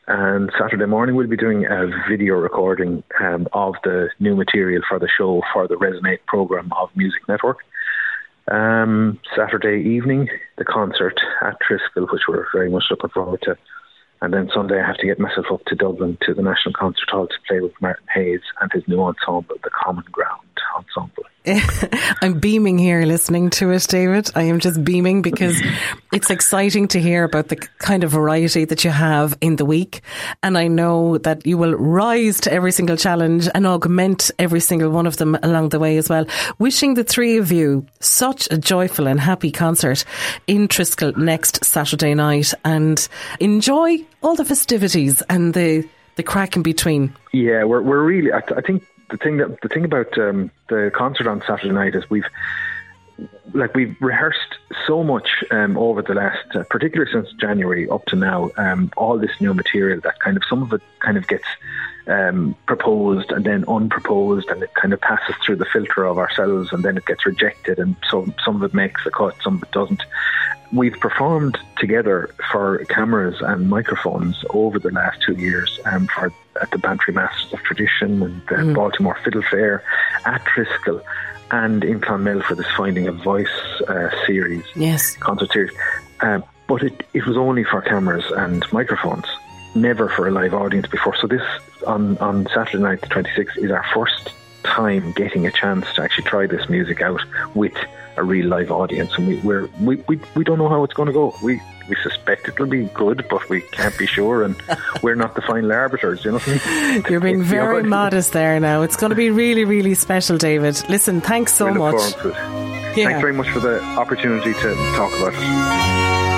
And Saturday morning we'll be doing a video recording um, of the new material for the show for the Resonate program of Music Network. Um, Saturday evening, the concert at Triskel, which we're very much looking forward to. And then Sunday, I have to get myself up to Dublin to the National Concert Hall to play with Martin Hayes and his new ensemble, the Common Ground Ensemble. I'm beaming here listening to it, David. I am just beaming because it's exciting to hear about the kind of variety that you have in the week. And I know that you will rise to every single challenge and augment every single one of them along the way as well. Wishing the three of you such a joyful and happy concert in Triskel next Saturday night and enjoy all the festivities and the, the crack in between. Yeah, we're we're really. I, th- I think the thing that the thing about um, the concert on Saturday night is we've like we've rehearsed so much um, over the last, uh, particularly since January up to now, um, all this new material that kind of some of it kind of gets um, proposed and then unproposed, and it kind of passes through the filter of ourselves, and then it gets rejected, and so some of it makes the cut, some of it doesn't. We've performed together for cameras and microphones over the last two years um, for at the Bantry Masters of Tradition and the Mm. Baltimore Fiddle Fair, at Triskel, and in Clonmel for this Finding a Voice uh, series, Yes. concert series. Um, but it, it was only for cameras and microphones, never for a live audience before. So this on on Saturday night, the 26th, is our first time getting a chance to actually try this music out with a real live audience, and we we're, we we we don't know how it's going to go. We we suspect it'll be good, but we can't be sure, and we're not the final arbiters. You know what I mean? You're being very modest there now. It's going to be really, really special, David. Listen, thanks so much. forward to it. Yeah. Thanks very much for the opportunity to talk about it.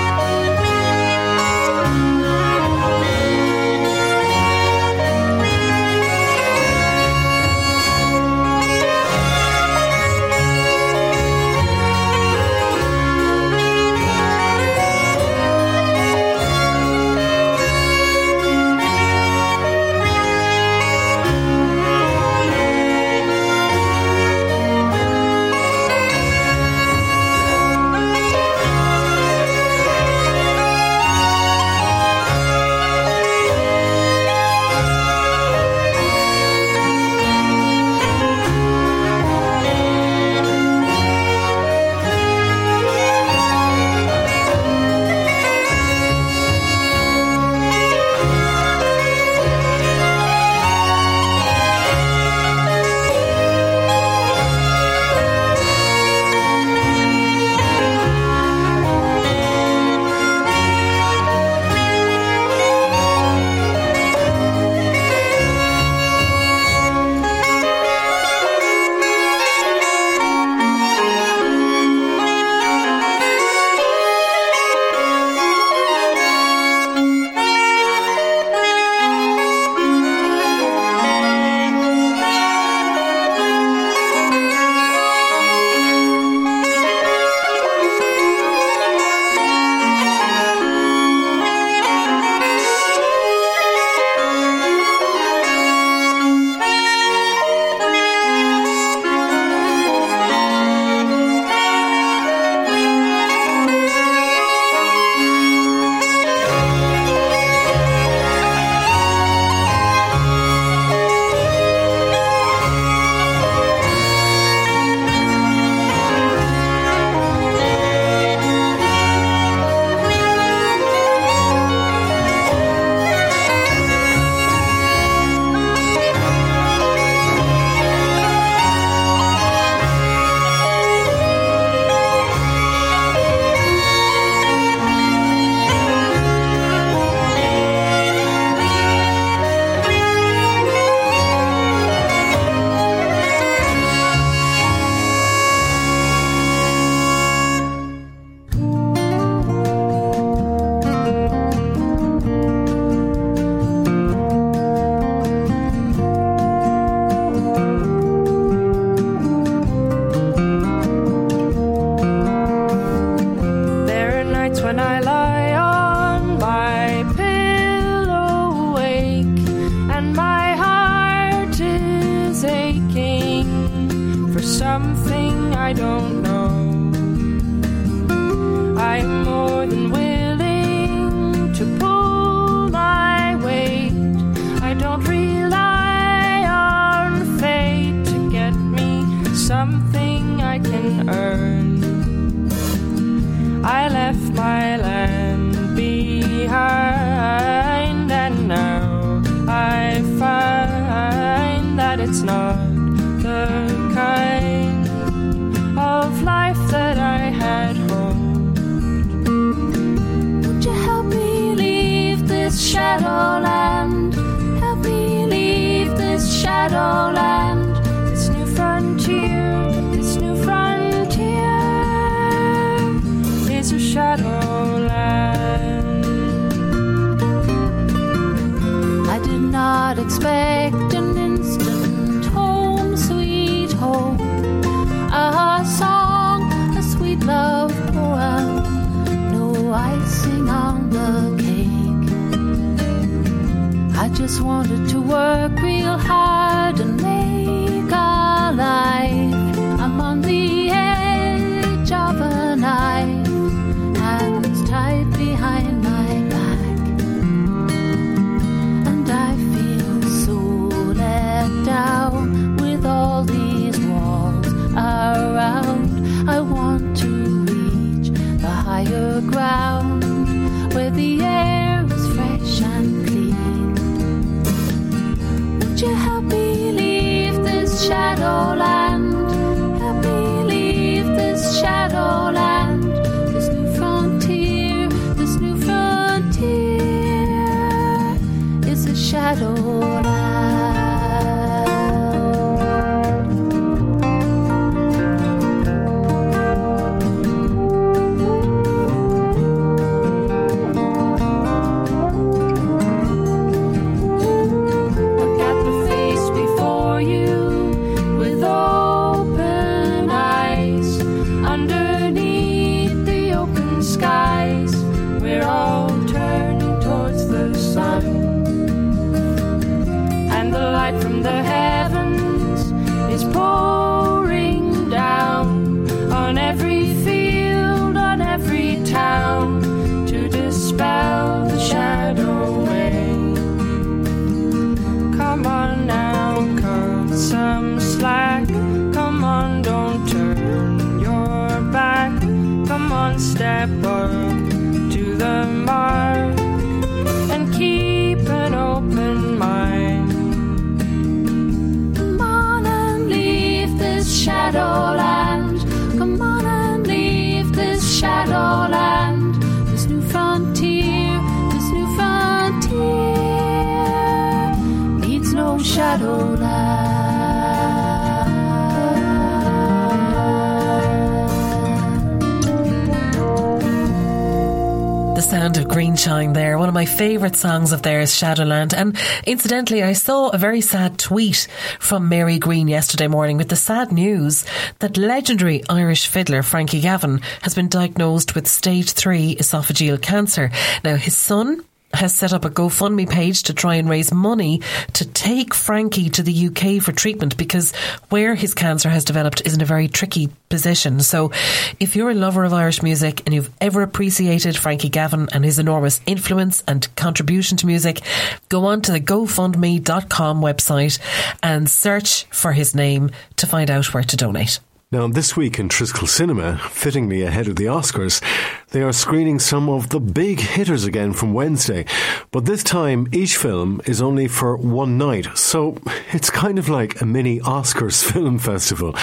Favourite songs of theirs, Shadowland. And incidentally, I saw a very sad tweet from Mary Green yesterday morning with the sad news that legendary Irish fiddler Frankie Gavin has been diagnosed with stage 3 esophageal cancer. Now, his son has set up a GoFundMe page to try and raise money to take Frankie to the UK for treatment because where his cancer has developed is in a very tricky position. So if you're a lover of Irish music and you've ever appreciated Frankie Gavin and his enormous influence and contribution to music, go on to the GoFundMe.com website and search for his name to find out where to donate. Now, this week in Triskel Cinema, fittingly ahead of the Oscars, they are screening some of the big hitters again from Wednesday. But this time, each film is only for one night, so it's kind of like a mini Oscars film festival.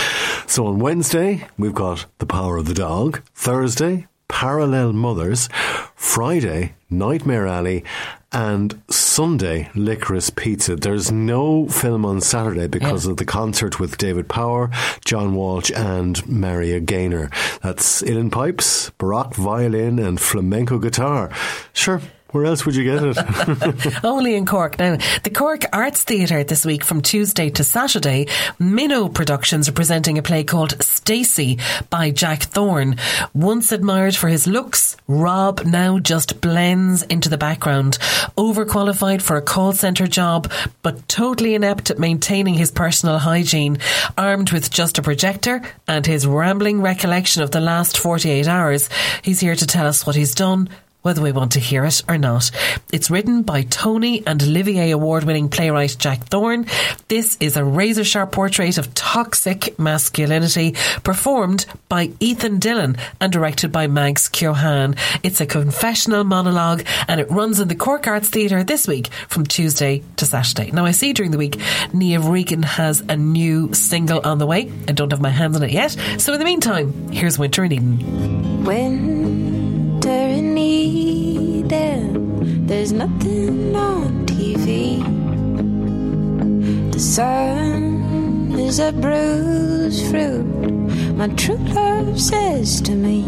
So on Wednesday, we've got The Power of the Dog. Thursday, Parallel Mothers. Friday, Nightmare Alley. And Sunday, Licorice Pizza. There's no film on Saturday because of the concert with David Power, John Walsh, and Maria Gaynor. That's Uilleann Pipes, Baroque violin, and flamenco guitar. Sure. Where else would you get it? Only in Cork. Now, the Cork Arts Theatre this week from Tuesday to Saturday, Minnow Productions are presenting a play called Stacy by Jack Thorne. Once admired for his looks, Rob now just blends into the background. Overqualified for a call centre job, but totally inept at maintaining his personal hygiene. Armed with just a projector and his rambling recollection of the last 48 hours, he's here to tell us what he's done whether we want to hear it or not. It's written by Tony and Olivier award winning playwright Jack Thorne. This is a razor sharp portrait of toxic masculinity performed by Ethan Dillon and directed by Mags Keohan. It's a confessional monologue and it runs in the Cork Arts Theatre this week from Tuesday to Saturday. Now, I see during the week Niamh Regan has a new single on the way. I don't have my hands on it yet. So, in the meantime, here's Winter in Eden. In Eden, there's nothing on TV. The sun is a bruised fruit, my true love says to me.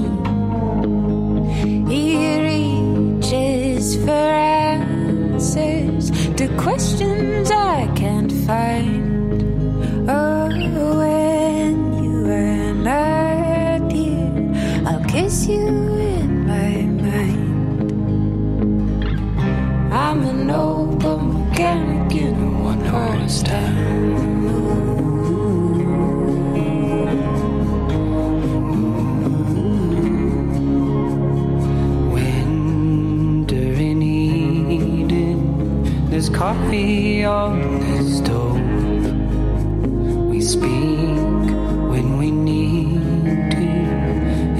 He reaches for answers to questions I can't find. Oh, coffee on the stove. We speak when we need to,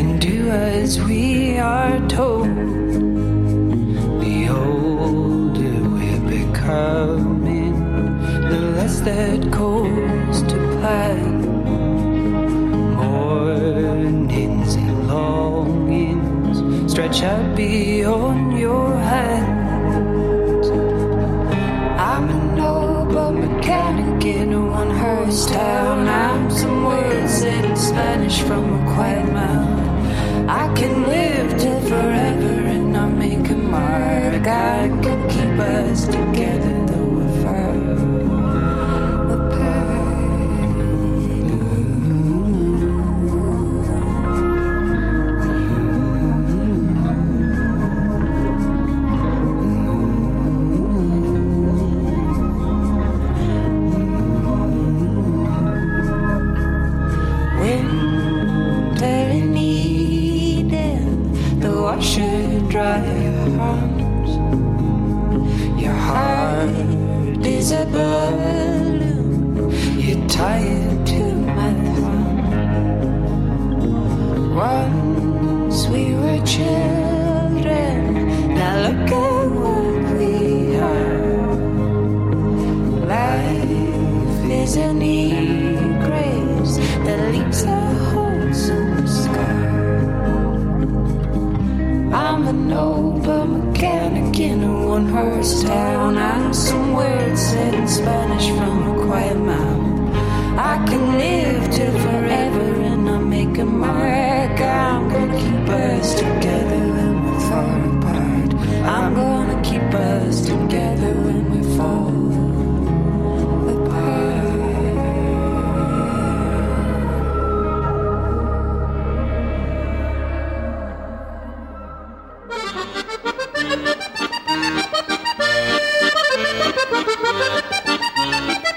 and do as we are stretch out beyond your hands. I'm an noble mechanic in a one horse town. I'm some words in Spanish from a quiet mouth. I can live till forever and I'll make a mark. I can keep us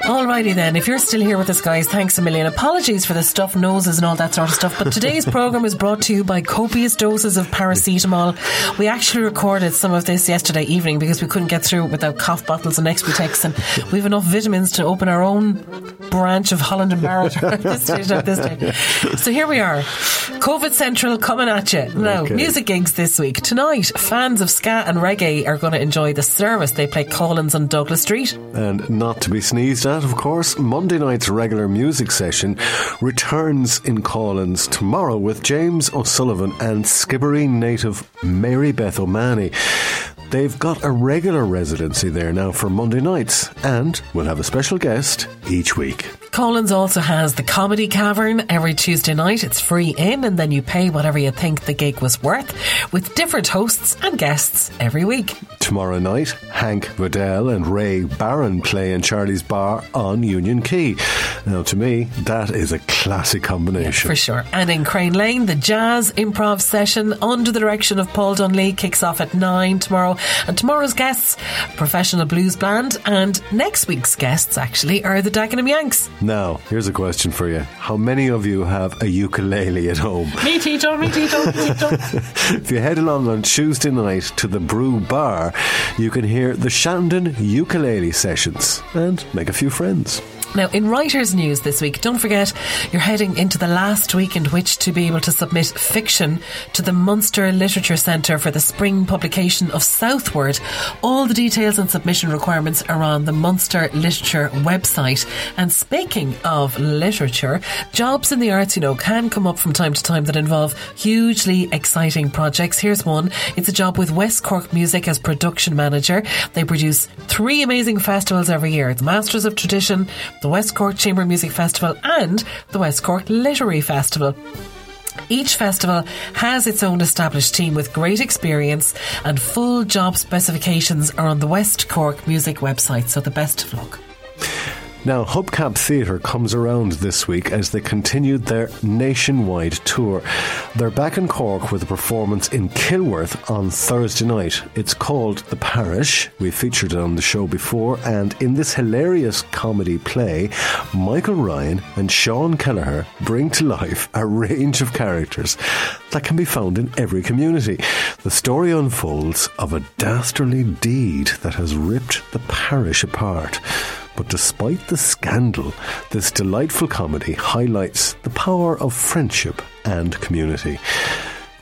Alrighty then, if you're still here with us, guys, thanks a million. Apologies for the stuffed noses and all that sort of stuff, but today's program is brought to you by copious doses of paracetamol. We actually recorded some of this yesterday evening because we couldn't get through it without cough bottles and Exputex, and we've enough vitamins to open our own branch of Holland and Barrett at this stage. At this stage. So here we are, COVID Central coming at you. Now, Okay. music gigs this week. Tonight, fans of ska and reggae are going to enjoy the service. They play Collins on Douglas Street. And not to be sneezed at, of course, Monday night's regular music session returns in Collins tomorrow with James O'Sullivan and Skibbereen native Mary Beth O'Mahony. They've got a regular residency there now for Monday nights, and we'll have a special guest each week. Collins also has the Comedy Cavern every Tuesday night. It's free in, and then you pay whatever you think the gig was worth, with different hosts and guests every week. Tomorrow night, Hank Wedel and Ray Barron play in Charlie's Bar on Union Quay. Now, to me, that is a classic combination. For sure. And in Crane Lane, the jazz improv session under the direction of Paul Dunlea kicks off at 9 tomorrow. And tomorrow's guests, professional blues band, and next week's guests actually are the Dagenham Yanks. Now, here's a question for you. How many of you have a ukulele at home? Me, Tito, me, Tito, me, Tito. If you head along on Tuesday night to the Brew Bar, you can hear the Shandon Ukulele Sessions and make a few friends. Now, in writers' news this week, don't forget you're heading into the last week in which to be able to submit fiction to the Munster Literature Centre for the spring publication of Southward. All the details and submission requirements are on the Munster Literature website. And speaking of literature, jobs in the arts, you know, can come up from time to time that involve hugely exciting projects. Here's one. It's a job with West Cork Music as production manager. They produce three amazing festivals every year. The Masters of Tradition, the West Cork Chamber Music Festival and the West Cork Literary Festival. Each festival has its own established team with great experience and full job specifications are on the West Cork Music website, so the best of luck. Now, Hubcap Theatre comes around this week as they continued their nationwide tour. They're back in Cork with a performance in Kilworth on Thursday night. It's called The Parish. We featured it on the show before, and in this hilarious comedy play, Michael Ryan and Sean Kelleher bring to life a range of characters that can be found in every community. The story unfolds of a dastardly deed that has ripped the parish apart. But despite the scandal, this delightful comedy highlights the power of friendship and community.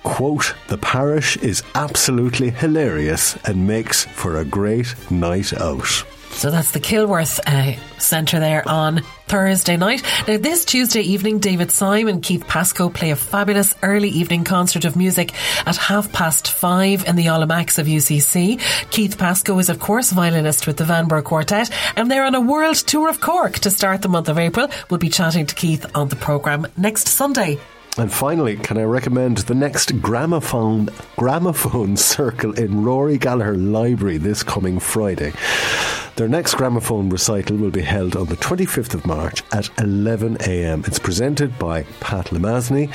Quote, the parish is absolutely hilarious and makes for a great night out. So that's the Kilworth uh, Centre there on Thursday night. Now, this Tuesday evening, David Simon and Keith Pascoe play a fabulous early evening concert of music at half past five in the Aula Max of UCC. Keith Pascoe is, of course, violinist with the Vanbrugh Quartet, and they're on a world tour of Cork to start the month of April. We'll be chatting to Keith on the programme next Sunday. And finally, can I recommend the next gramophone gramophone circle in Rory Gallagher Library this coming Friday? Their next gramophone recital will be held on the 25th of March at 11 a.m. It's presented by Pat Lemazny.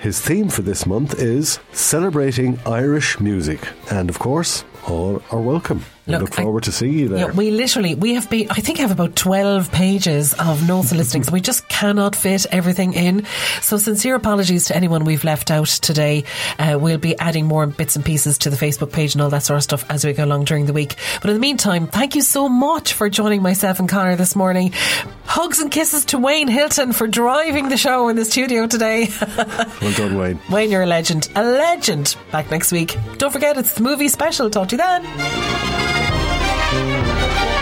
His theme for this month is celebrating Irish music, and of course, all are welcome. We Look, look forward to seeing you there. Yeah, we literally we have been I think I have about twelve pages of notes and listings. We just cannot fit everything in. So sincere apologies to anyone we've left out today. Uh, we'll be adding more bits and pieces to the Facebook page and all that sort of stuff as we go along during the week. But in the meantime, thank you so much for joining myself and Conor this morning. Hugs and kisses to Wayne Hilton for driving the show in the studio today. well done, Wayne. Wayne, you're a legend. A legend. Back next week. Don't forget, it's the movie special. Talk to you then.